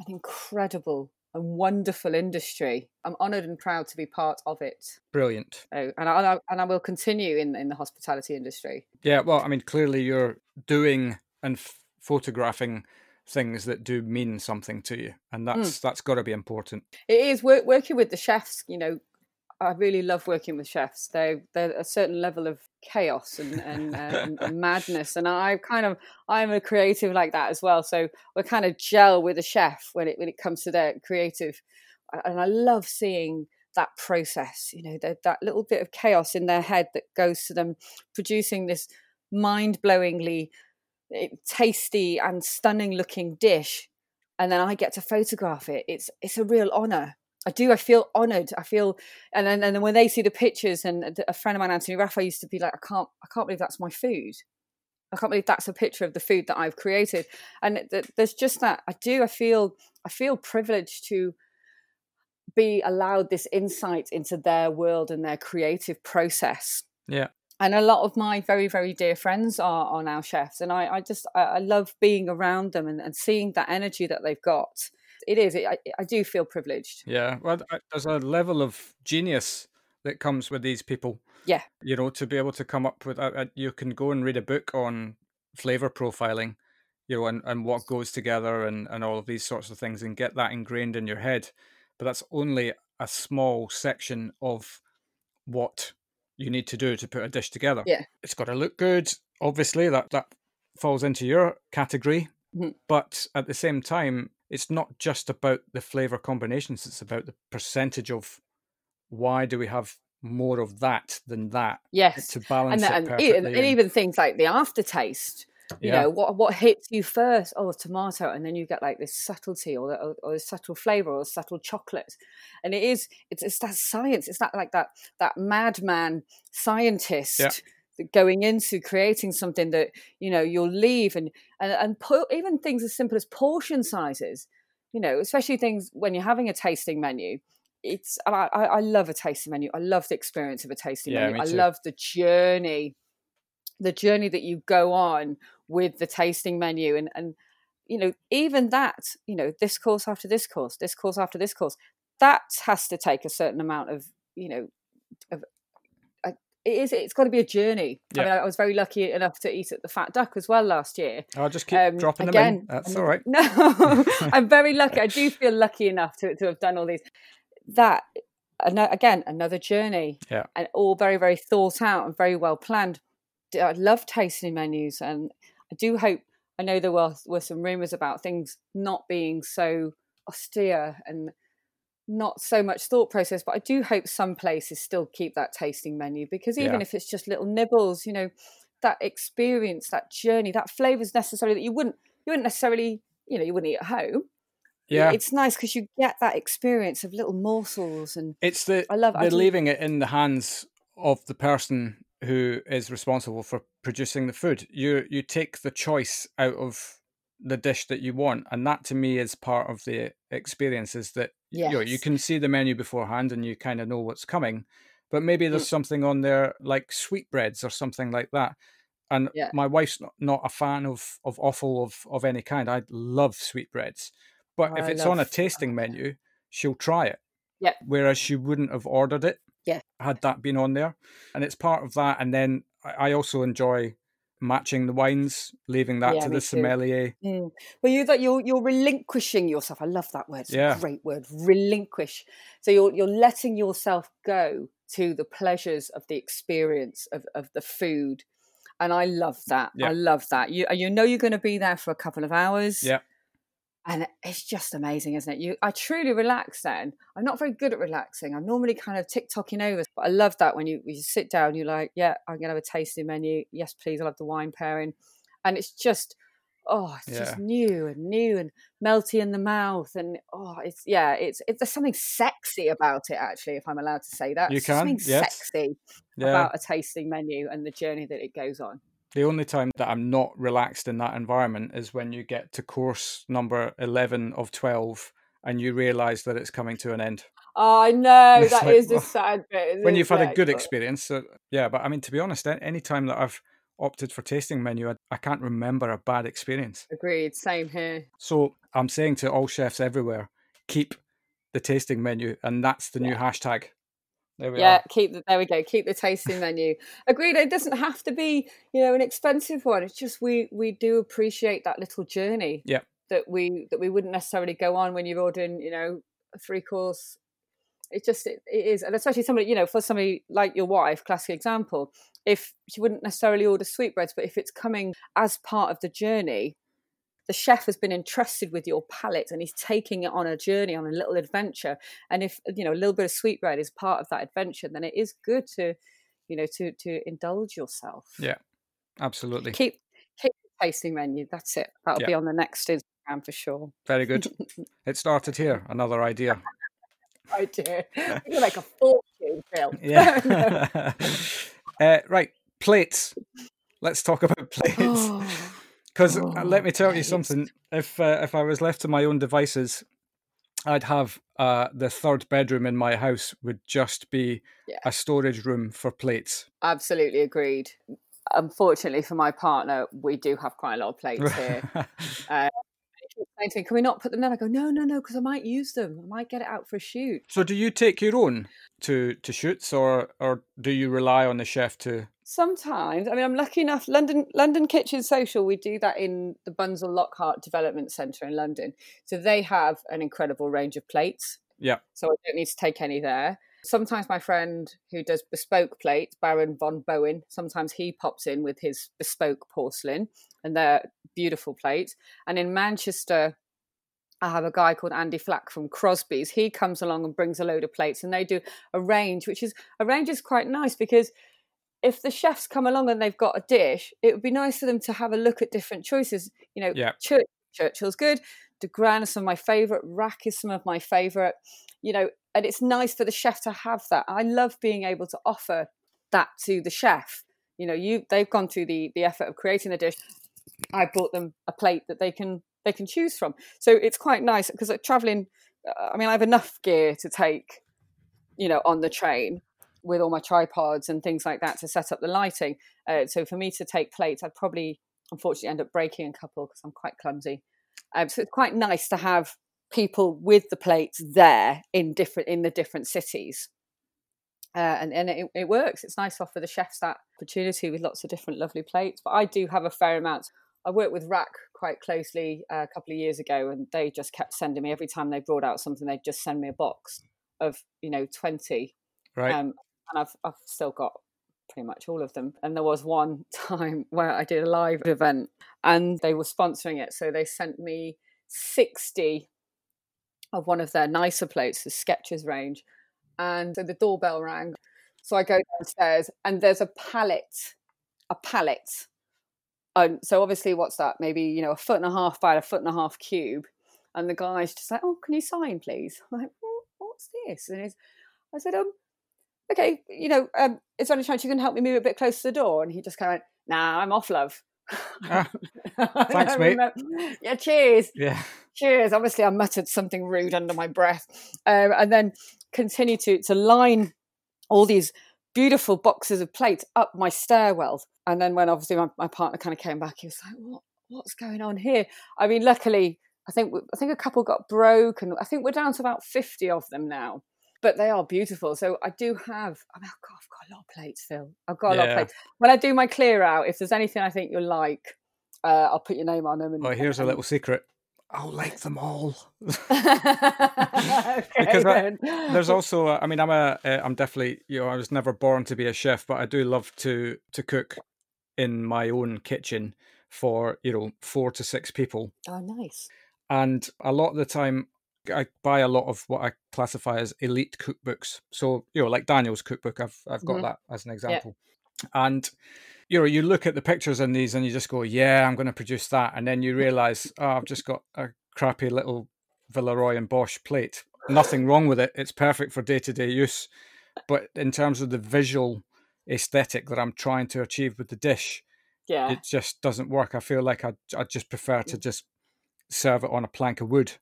an incredible and wonderful industry. I'm honoured and proud to be part of it, Brilliant. oh, and I, and I will continue in in the hospitality industry. Yeah, well, I mean, clearly you're doing and f- photographing things that do mean something to you, and hmm. that's that's got to be important. It is work, working with the chefs. You know, I really love working with chefs. They they're a certain level of chaos and and, uh, and, and madness, and I kind of I'm a creative like that as well. So we kind of gel with a chef when it when it comes to their creative, and I love seeing that process. You know, that that little bit of chaos in their head that goes to them producing this mind blowingly tasty and stunning looking dish and then I get to photograph it. It's it's a real honor. I do. I feel honoured. I feel, and then and then when they see the pictures, and a friend of mine, Anthony Raffa, used to be like, I can't, I can't believe that's my food. I can't believe that's a picture of the food that I've created. And th- there's just that. I do. I feel. I feel privileged to be allowed this insight into their world and their creative process. Yeah. And a lot of my very, very dear friends are, are now chefs, and I, I just I, I love being around them and, and seeing that energy that they've got it is. It, I, I do feel privileged. Yeah, well, there's a level of genius that comes with these people. Yeah. You know, to be able to come up with, uh, uh, you can go and read a book on flavor profiling, you know, and, and what goes together and, and all of these sorts of things and get that ingrained in your head. But that's only a small section of what you need to do to put a dish together. Yeah. It's got to look good. Obviously, that, that falls into your category. Mhm. But at the same time, it's not just about the flavor combinations, it's about the percentage of why do we have more of that than that Yes. to balance And, it and, perfectly. and, and even things like the aftertaste. You yeah, know what what hits you first? Oh, tomato, and then you get like this subtlety or or, or a subtle flavor or a subtle chocolate, and it is it's it's that science. It's that like that that madman scientist going into creating something that you know you'll leave and and and put even things as simple as portion sizes. You know, especially things when you're having a tasting menu. It's and I, I love a tasting menu. I love the experience of a tasting Yeah, menu. me I love the journey the journey that you go on with the tasting menu and and you know even that you know this course after this course this course after this course that has to take a certain amount of you know of it is it's got to be a journey. I mean i was very lucky enough to eat at the fat duck as well last year. I'll just keep um, dropping them in. That's all right. no i'm very lucky. I do feel lucky enough to, to have done all these. That again another journey. Yeah. and all very very thought out and very well planned. I love tasting menus and i do hope i know there were, were some rumors about things not being so austere and not so much thought process but i do hope some places still keep that tasting menu because even Yeah. if it's just little nibbles you know that experience that journey that flavors necessarily that you wouldn't you wouldn't necessarily you know you wouldn't eat at home Yeah, it's nice because you get that experience of little morsels and it's the I love- I the do- leaving it in the hands of the person who is responsible for producing the food. You you take the choice out of the dish that you want, and that to me is part of the experience. Is that you know you can see the menu beforehand and you kind of know what's coming, but maybe Mm. there's something on there like sweetbreads or something like that. And Yeah. my wife's not, not a fan of of offal of of any kind. I love sweetbreads, but if I it's on a tasting menu, she'll try it yeah whereas she wouldn't have ordered it Yeah. had that been on there and it's part of that and then i I also enjoy matching the wines leaving that Yeah, to the sommelier Mm. Well, you that you're you're relinquishing yourself. I love that word. It's Yeah. a great word. Relinquish. So you're you're letting yourself go to the pleasures of the experience of, of the food. And I love that. Yeah. I love that. You you know you're going to be there for a couple of hours. Yeah. And it's just amazing, isn't it? You, I truly relax. Then I'm not very good at relaxing. I'm normally kind of tick-tocking over, but I love that when you, you sit down, you're like, yeah, I'm gonna have a tasting menu. Yes, please. I'll have the wine pairing, and it's just, oh, it's yeah. just new and new and melty in the mouth, and oh, it's yeah, it's, it's there's something sexy about it. Actually, if I'm allowed to say that, you can something yes. sexy yeah. about a tasting menu and the journey that it goes on. The only time that I'm not relaxed in that environment is when you get to course number 11 of 12 and you realize that it's coming to an end. Oh, I know that like, is the sad bit. When you've had a good experience, so, yeah. But I mean, to be honest, any time that I've opted for tasting menu, I, I can't remember a bad experience. Agreed. Same here. So I'm saying to all chefs everywhere, keep the tasting menu, and that's the yeah. new hashtag. There we yeah, are. keep the, there we go. Keep the tasting menu. Agreed. It doesn't have to be, you know, an expensive one. It's just we we do appreciate that little journey. Yeah. That we that we wouldn't necessarily go on when you're ordering, you know, a three course. It just it, it is, and especially somebody, you know, for somebody like your wife, classic example. If she wouldn't necessarily order sweetbreads, but if it's coming as part of the journey, the chef has been entrusted with your palate and he's taking it on a journey on a little adventure. And if you know a little bit of sweetbread is part of that adventure then it is good to you know to to indulge yourself. Yeah absolutely. Keep keep the tasting menu that's it. That'll yeah. be on the next instagram for sure. Very good. It started here another idea. Idea you're like a fortune phil. Yeah. Uh, right plates. Let's talk about plates. oh. Because oh, let me tell you something: if uh, if I was left to my own devices, I'd have uh, the third bedroom in my house would just be yeah. a storage room for plates. Absolutely agreed. Unfortunately for my partner, we do have quite a lot of plates here. uh, saying to me, "Can we not put them there?" I go, "No, no, no, because I might use them. I might get it out for a shoot." So, do you take your own to to shoots, or or do you rely on the chef to Sometimes, I mean, I'm lucky enough. London London Kitchen Social, we do that in the Bunzl Lockhart Development Centre in London. So they have an incredible range of plates. Yeah. So I don't need to take any there. Sometimes my friend who does bespoke plates, Baron von Bowen, sometimes he pops in with his bespoke porcelain, and they're beautiful plates. And in Manchester, I have a guy called Andy Flack from Crosby's. He comes along and brings a load of plates, and they do a range, which is a range is quite nice because if the chefs come along and they've got a dish, it would be nice for them to have a look at different choices. You know, yeah. Church, Churchill's good. Degrenne is some of my favourite. RAK is some of my favourite. You know, and it's nice for the chef to have that. I love being able to offer that to the chef. You know, you they've gone through the the effort of creating the dish. I brought them a plate that they can they can choose from. So it's quite nice because traveling. Uh, I mean, I have enough gear to take, you know, on the train with all my tripods and things like that to set up the lighting. Uh, so for me to take plates, I'd probably unfortunately end up breaking a couple because I'm quite clumsy. Um, so it's quite nice to have people with the plates there in different in the different cities. Uh, and and it, it works. It's nice to offer the chefs that opportunity with lots of different lovely plates. But I do have a fair amount. I worked with RAK quite closely uh, a couple of years ago, and they just kept sending me every time they brought out something, they'd just send me a box of you know twenty right. Um, and I've I've still got pretty much all of them. And there was one time where I did a live event and they were sponsoring it, so they sent me sixty of one of their nicer plates, the Skechers range, and so the doorbell rang. So I go downstairs and there's a pallet, a pallet. Um, so obviously, what's that? Maybe you know a foot and a half by a foot and a half cube. And the guy's just like, "Oh, can you sign, please?" I'm like, "What's this?" And he's, I said, "Um, okay, you know, um, is there any chance you can help me move a bit closer to the door? And he just kind of went, nah, I'm off, love. Ah, thanks, mate. Yeah, cheers. Yeah. Cheers. Obviously, I muttered something rude under my breath. Um, and then continued to, to line all these beautiful boxes of plates up my stairwell. And then when obviously my, my partner kind of came back, he was like, what, what's going on here? I mean, luckily, I think I think a couple got broke, and I think we're down to about fifty of them now but they are beautiful. So I do have, I mean, oh God, I've got a lot of plates, Phil. I've got a yeah. lot of plates. When I do my clear out, if there's anything I think you'll like, uh, I'll put your name on them. And, well, here's a little secret. I'll like them all. okay, because I, there's also, I mean, I'm a, am uh, definitely, you know, I was never born to be a chef, but I do love to to cook in my own kitchen for you know four to six people. Oh, nice. And a lot of the time, I buy a lot of what I classify as elite cookbooks. So, you know, like Daniel's cookbook, I've, I've got Mhm. that as an example. And, you know, you look at the pictures in these and you just go, yeah, I'm going to produce that. And then you realize, oh, I've just got a crappy little Villeroy and Boch plate. Nothing wrong with it. It's perfect for day to day use. But in terms of the visual aesthetic that I'm trying to achieve with the dish, Yeah. it just doesn't work. I feel like I I just prefer to just serve it on a plank of wood,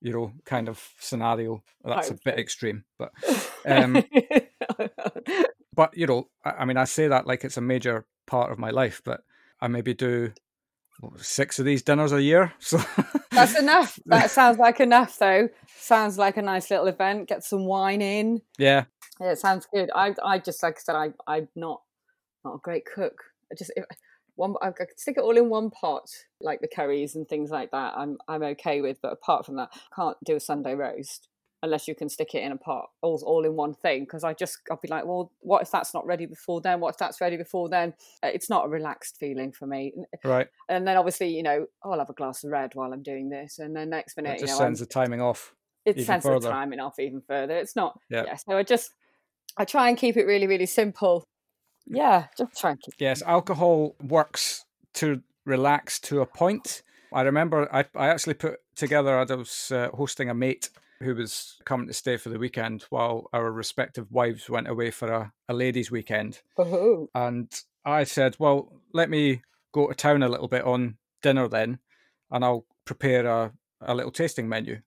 you know, kind of scenario. That's a bit extreme, but um, but you know, I, I mean, I say that like it's a major part of my life, but I maybe do six of these dinners a year. So That's enough. That sounds like enough, though. Sounds like a nice little event. Get some wine in. yeah, Yeah, it sounds good. I, I just like I said, I, I'm not, not a great cook. I just if, one, I could stick it all in one pot, like the curries and things like that. I'm, I'm okay with. But apart from that, can't do a Sunday roast unless you can stick it in a pot, all, all in one thing. Because I just, I'll be like, well, what if that's not ready before then? What if that's ready before then? Uh, It's not a relaxed feeling for me. right. And then obviously, you know, oh, I'll have a glass of red while I'm doing this, and then next minute, It you just know, I'm sends the timing off. it sends further. the timing off even further. It's not. Yeah. So I just I try and keep it really, really simple. Yeah, just try and. Yes, alcohol works to relax to a point. I remember I, I actually put together, I was uh, hosting a mate who was coming to stay for the weekend while our respective wives went away for a, a ladies' weekend. Oh, And I said, well, let me go to town a little bit on dinner then, and I'll prepare a, a little tasting menu.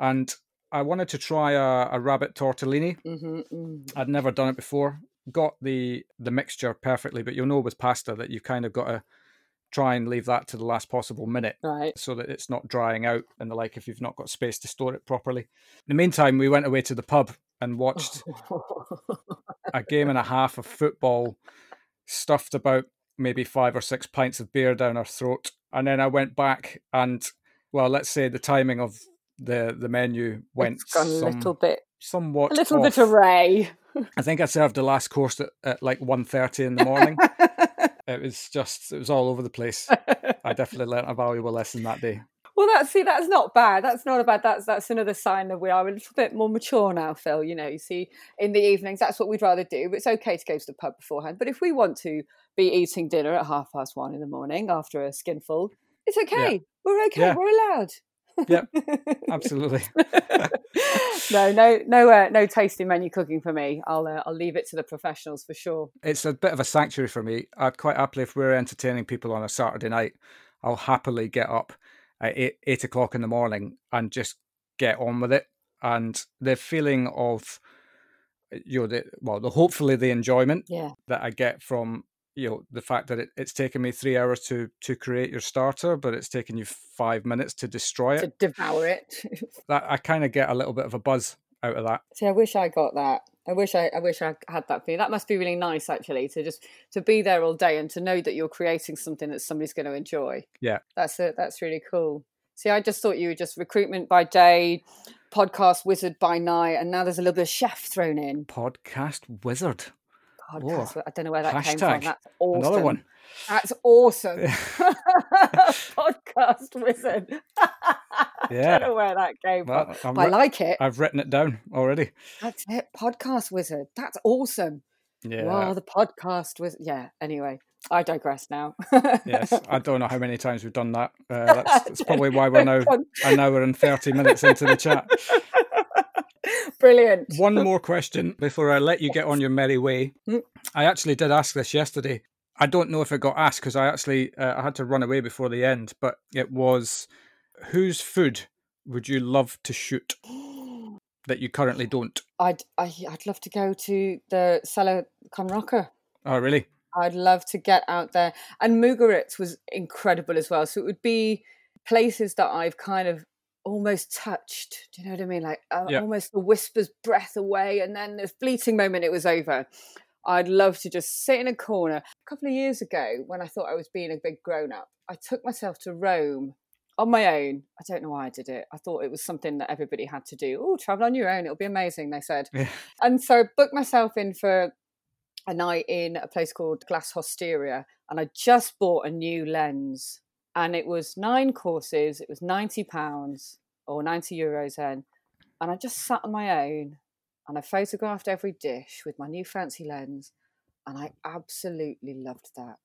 And I wanted to try a, a rabbit tortellini. hmm mm. I'd never done it before. Got the the mixture perfectly, but you'll know with pasta that you've kind of got to try and leave that to the last possible minute right. so that it's not drying out and the like if you've not got space to store it properly. In the meantime, we went away to the pub and watched a game and a half of football, stuffed about maybe five or six pints of beer down our throat. And then I went back and well, let's say the timing of the the menu went gone a little bit, somewhat a little off. bit array. I think I served the last course at, at like 1.30 in the morning. it was just, it was all over the place. I definitely learnt a valuable lesson that day. Well, that's see, that's not bad. That's not a bad. That's that's another sign that we are a little bit more mature now, Phil. You know, you see, in the evenings, that's what we'd rather do. It's okay to go to the pub beforehand. But if we want to be eating dinner at half past one in the morning after a skinful, it's okay. We're okay. Yeah. We're allowed. Yep, Absolutely. no, no, no, uh, no tasty menu cooking for me. I'll uh, I'll leave it to the professionals for sure. It's a bit of a sanctuary for me. I'd quite happily, if we're entertaining people on a Saturday night, I'll happily get up at eight, eight o'clock in the morning and just get on with it. And the feeling of, you know, the, well, the hopefully the enjoyment Yeah, that I get from you know the fact that it, it's taken me three hours to to create your starter, but it's taken you five minutes to destroy it to devour it. That I kind of get a little bit of a buzz out of that. See, I wish I got that. I wish I, I wish I had that feeling. That must be really nice, actually, to just to be there all day and to know that you're creating something that somebody's going to enjoy. Yeah. that's it. That's really cool. See, I just thought you were just recruitment by day, podcast wizard by night, and now there's a little bit of chef thrown in. Podcast wizard, Podcast. I don't know where that came from. That's awesome. another one. That's awesome. podcast wizard. Yeah. I don't know where that came from. Well, I'm I like it. I've written it down already. That's it. Podcast wizard. That's awesome. Yeah. Wow, the podcast was yeah. Anyway, I digress now. yes. I don't know how many times we've done that. Uh, that's, that's probably why we're now Con- an hour and thirty minutes into the chat. Brilliant. One more question before I let you get on your merry way. Mm. I actually did ask this yesterday. I don't know if it got asked because I actually uh, I had to run away before the end, but it was whose food would you love to shoot that you currently don't? I'd I, I'd love to go to the Cellar Cumrocker. Oh, really? I'd love to get out there. And Mugaritz was incredible as well. So it would be places that I've kind of almost touched. Do you know what I mean? Like uh, Yeah. almost a whisper's breath away, and then the fleeting moment it was over. I'd love to just sit in a corner. A couple of years ago, when I thought I was being a big grown up, I took myself to Rome on my own. I don't know why I did it. I thought it was something that everybody had to do. Oh, travel on your own, it'll be amazing, they said. Yeah. And so I booked myself in for a night in a place called Glass Hostaria, and I just bought a new lens. And it was nine courses. It was ninety pounds or ninety euros then, and I just sat on my own and I photographed every dish with my new fancy lens, and I absolutely loved that.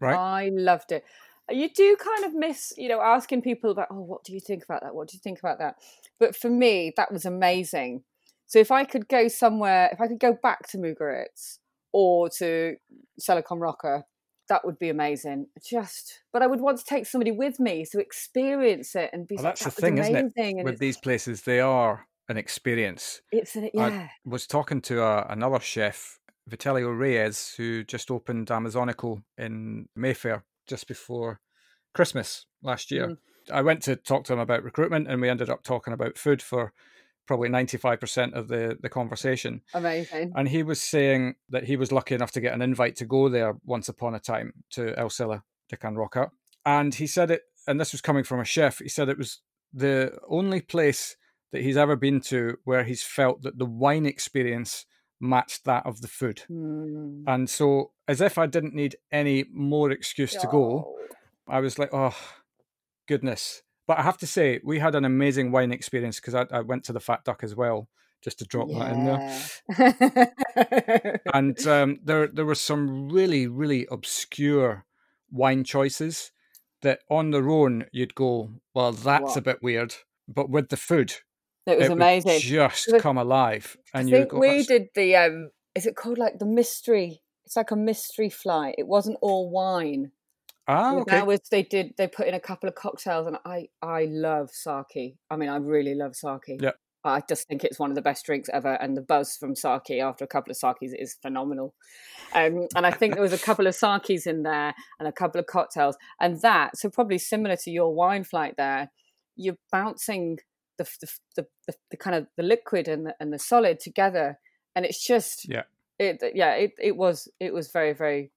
Right. I loved it. You do kind of miss, you know, asking people about, oh, what do you think about that? What do you think about that? But for me, that was amazing. So if I could go somewhere, if I could go back to Mugaritz or to Celler de Can Roca, that would be amazing. Just, but I would want to take somebody with me to experience it and be. Well, like, that's the "That was thing, isn't it? amazing," With these places, they are an experience. It's an, I yeah. was talking to a, another chef, Vitelio Reyes, who just opened Amazonico in Mayfair just before Christmas last year. Mm. I went to talk to him about recruitment, and we ended up talking about food for probably 95% of the, the conversation. Amazing. And he was saying that he was lucky enough to get an invite to go there once upon a time to El Celler de Can Roca. And he said it, and this was coming from a chef, he said it was the only place that he's ever been to where he's felt that the wine experience matched that of the food. Mm. And so, as if I didn't need any more excuse to go, Oh. I was like, oh, goodness. But I have to say, we had an amazing wine experience because I, I went to the Fat Duck as well, just to drop that in there. And um, there there were some really really obscure wine choices that on their own you'd go, well, that's a bit weird, but with the food, it was it amazing. just come alive, I and you think go, we did the um is it called like the mystery it's like a mystery flight. It wasn't all wine ah, okay, that was they did they put in a couple of cocktails and i i love sake i mean i really love sake Yeah. i just think it's one of the best drinks ever and the buzz from sake after a couple of sakes is phenomenal um, and i think there was a couple of sakes in there and a couple of cocktails and that so probably similar to your wine flight there you're bouncing the the, the, the, the kind of the liquid and the, and the solid together and it's just Yeah. it yeah it, it was it was very very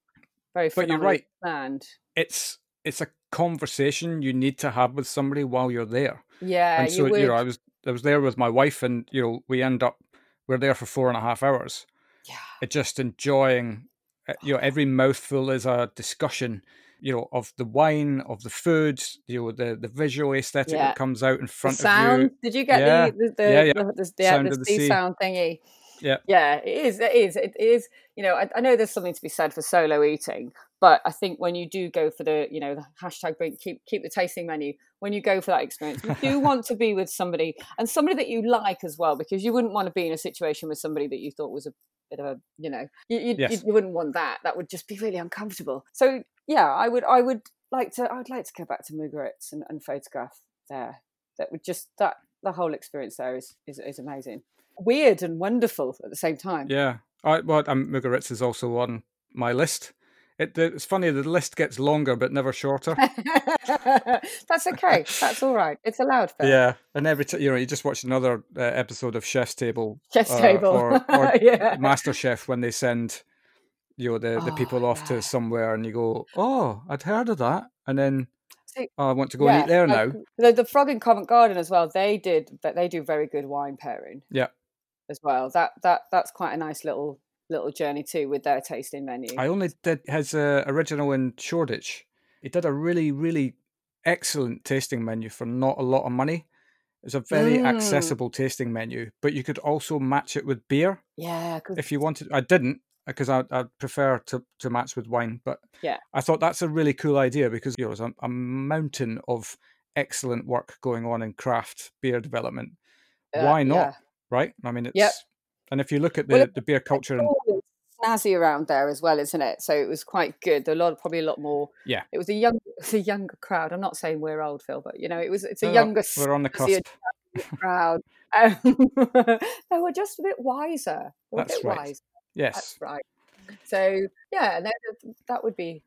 very But you're right. planned it's it's a conversation you need to have with somebody while you're there, yeah and so you you know, I was I was there with my wife, and you know, we end up we're there for four and a half hours, yeah uh, just enjoying uh, you know every mouthful is a discussion you know of the wine of the food you know the the visual aesthetic Yeah. that comes out in the front of you did you get Yeah. the the the, Yeah, yeah. the, the, Sound the the sea sea. sound thingy Yeah. yeah it is it is it is you know I, I know there's something to be said for solo eating but i think when you do go for the you know the hashtag bring keep keep the tasting menu when you go for that experience you do want to be with somebody and somebody that you like as well because you wouldn't want to be in a situation with somebody that you thought was a bit of a you know you, you, Yes. you, you wouldn't want that that would just be really uncomfortable so yeah i would i would like to i'd like to go back to mugaritz and, and photograph there that would just that the whole experience there is is, is amazing weird and wonderful at the same time. Yeah. I, well um, mugaritz is also on my list. It, it's funny the list gets longer but never shorter. That's okay. That's all right. It's allowed Phil. yeah and every time you know you just watch another uh, episode of chef's table chef's uh, table. or, or yeah. Master chef when they send you know the, the Oh, people off yeah. to somewhere and you go oh i'd heard of that. And then See, oh, i want to go and eat there like, now. the, the frog in covent garden as well they did but they do very good wine pairing. Yeah. As well that that that's quite a nice little little journey too with their tasting menu I only did his uh, original in Shoreditch. He did a really, really excellent tasting menu for not a lot of money. It's a very Mm. accessible tasting menu, but you could also match it with beer yeah 'cause- if you wanted. I didn't because I I prefer to to match with wine, but Yeah. I thought that's a really cool idea because you know there's a, a mountain of excellent work going on in craft beer development. uh, Why not? yeah. Right? I mean, it's Yep. and if you look at the, Well, the beer culture and snazzy around there as well, isn't it? So it was quite good. A lot, probably a lot more. Yeah. it was a young, it was a younger crowd. I'm not saying we're old, Phil, but you know, it was. It's a Oh, younger we're on the cusp. crowd. Um, they were just a bit wiser. A That's bit right. wiser. Yes. That's right. So yeah, that would be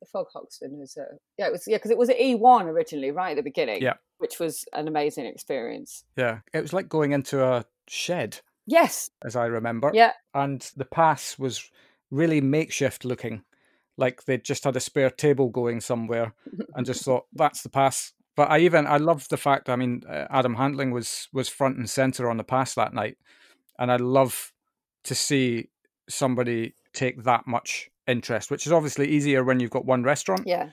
the Frog Hoxton was a yeah it was yeah because it was E1 originally right at the beginning Yeah. which was an amazing experience. Yeah, it was like going into a shed, Yes, as I remember. yeah, And the pass was really makeshift looking, like they just had a spare table going somewhere, and just thought that's the pass. But I even I loved the fact. I mean, uh, Adam Handling was was front and center on the pass that night, and I love to see somebody take that much interest, which is obviously easier when you've got one restaurant. yeah,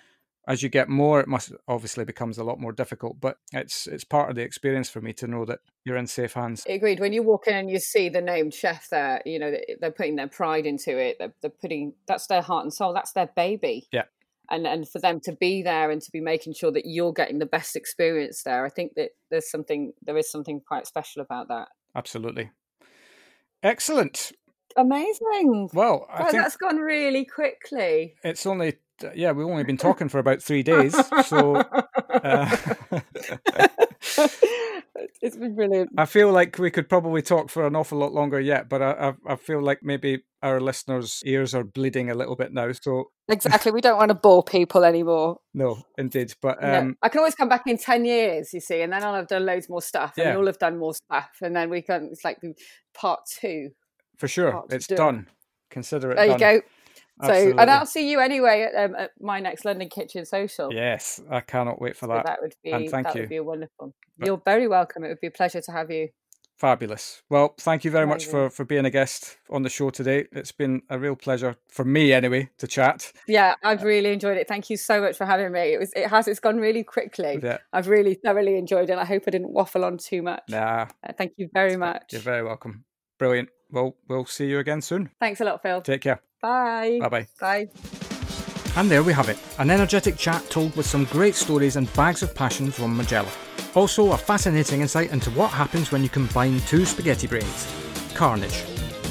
As you get more, it must obviously becomes a lot more difficult, but it's it's part of the experience for me to know that you're in safe hands. Agreed. When you walk in and you see the named chef there, you know they're putting their pride into it. They're, they're putting that's their heart and soul. That's their baby. Yeah. And and for them to be there and to be making sure that you're getting the best experience there, I think that there's something there is something quite special about that. Absolutely. Excellent. Amazing. Well, I God, think that's gone really quickly. it's only yeah we've only been talking for about three days, so uh, it's been brilliant. I feel like we could probably talk for an awful lot longer yet. But I, I I feel like maybe our listeners' ears are bleeding a little bit now. So Exactly. We don't want to bore people anymore. no, indeed. But No. um, I can always come back in 10 years, you see, and then I'll have done loads more stuff and Yeah. you'll have done more stuff. And then we can, it's like the part two. For sure, it's do. done. Consider it There you done. go. So, and I'll see you anyway at, um, at my next London Kitchen Social. Yes, I cannot wait for So that. that would be and thank that you. would be wonderful. But- You're very welcome. It would be a pleasure to have you. Fabulous. Well, thank you very much for, for being a guest on the show today. It's been a real pleasure for me, anyway, to chat. Yeah, I've really enjoyed it. Thank you so much for having me. It was it has it's gone really quickly. Yeah. I've really thoroughly enjoyed it. I hope I didn't waffle on too much. Nah, Uh, thank you very much. you're very welcome. Brilliant. Well, we'll see you again soon. Thanks a lot, Phil. Take care. Bye. Bye bye. Bye. And there we have it an energetic chat told with some great stories and bags of passion from Magella. Also, a fascinating insight into what happens when you combine two spaghetti brains carnage.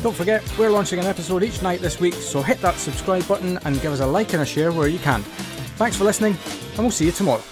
Don't forget, we're launching an episode each night this week, so hit that subscribe button and give us a like and a share where you can. Thanks for listening, and we'll see you tomorrow.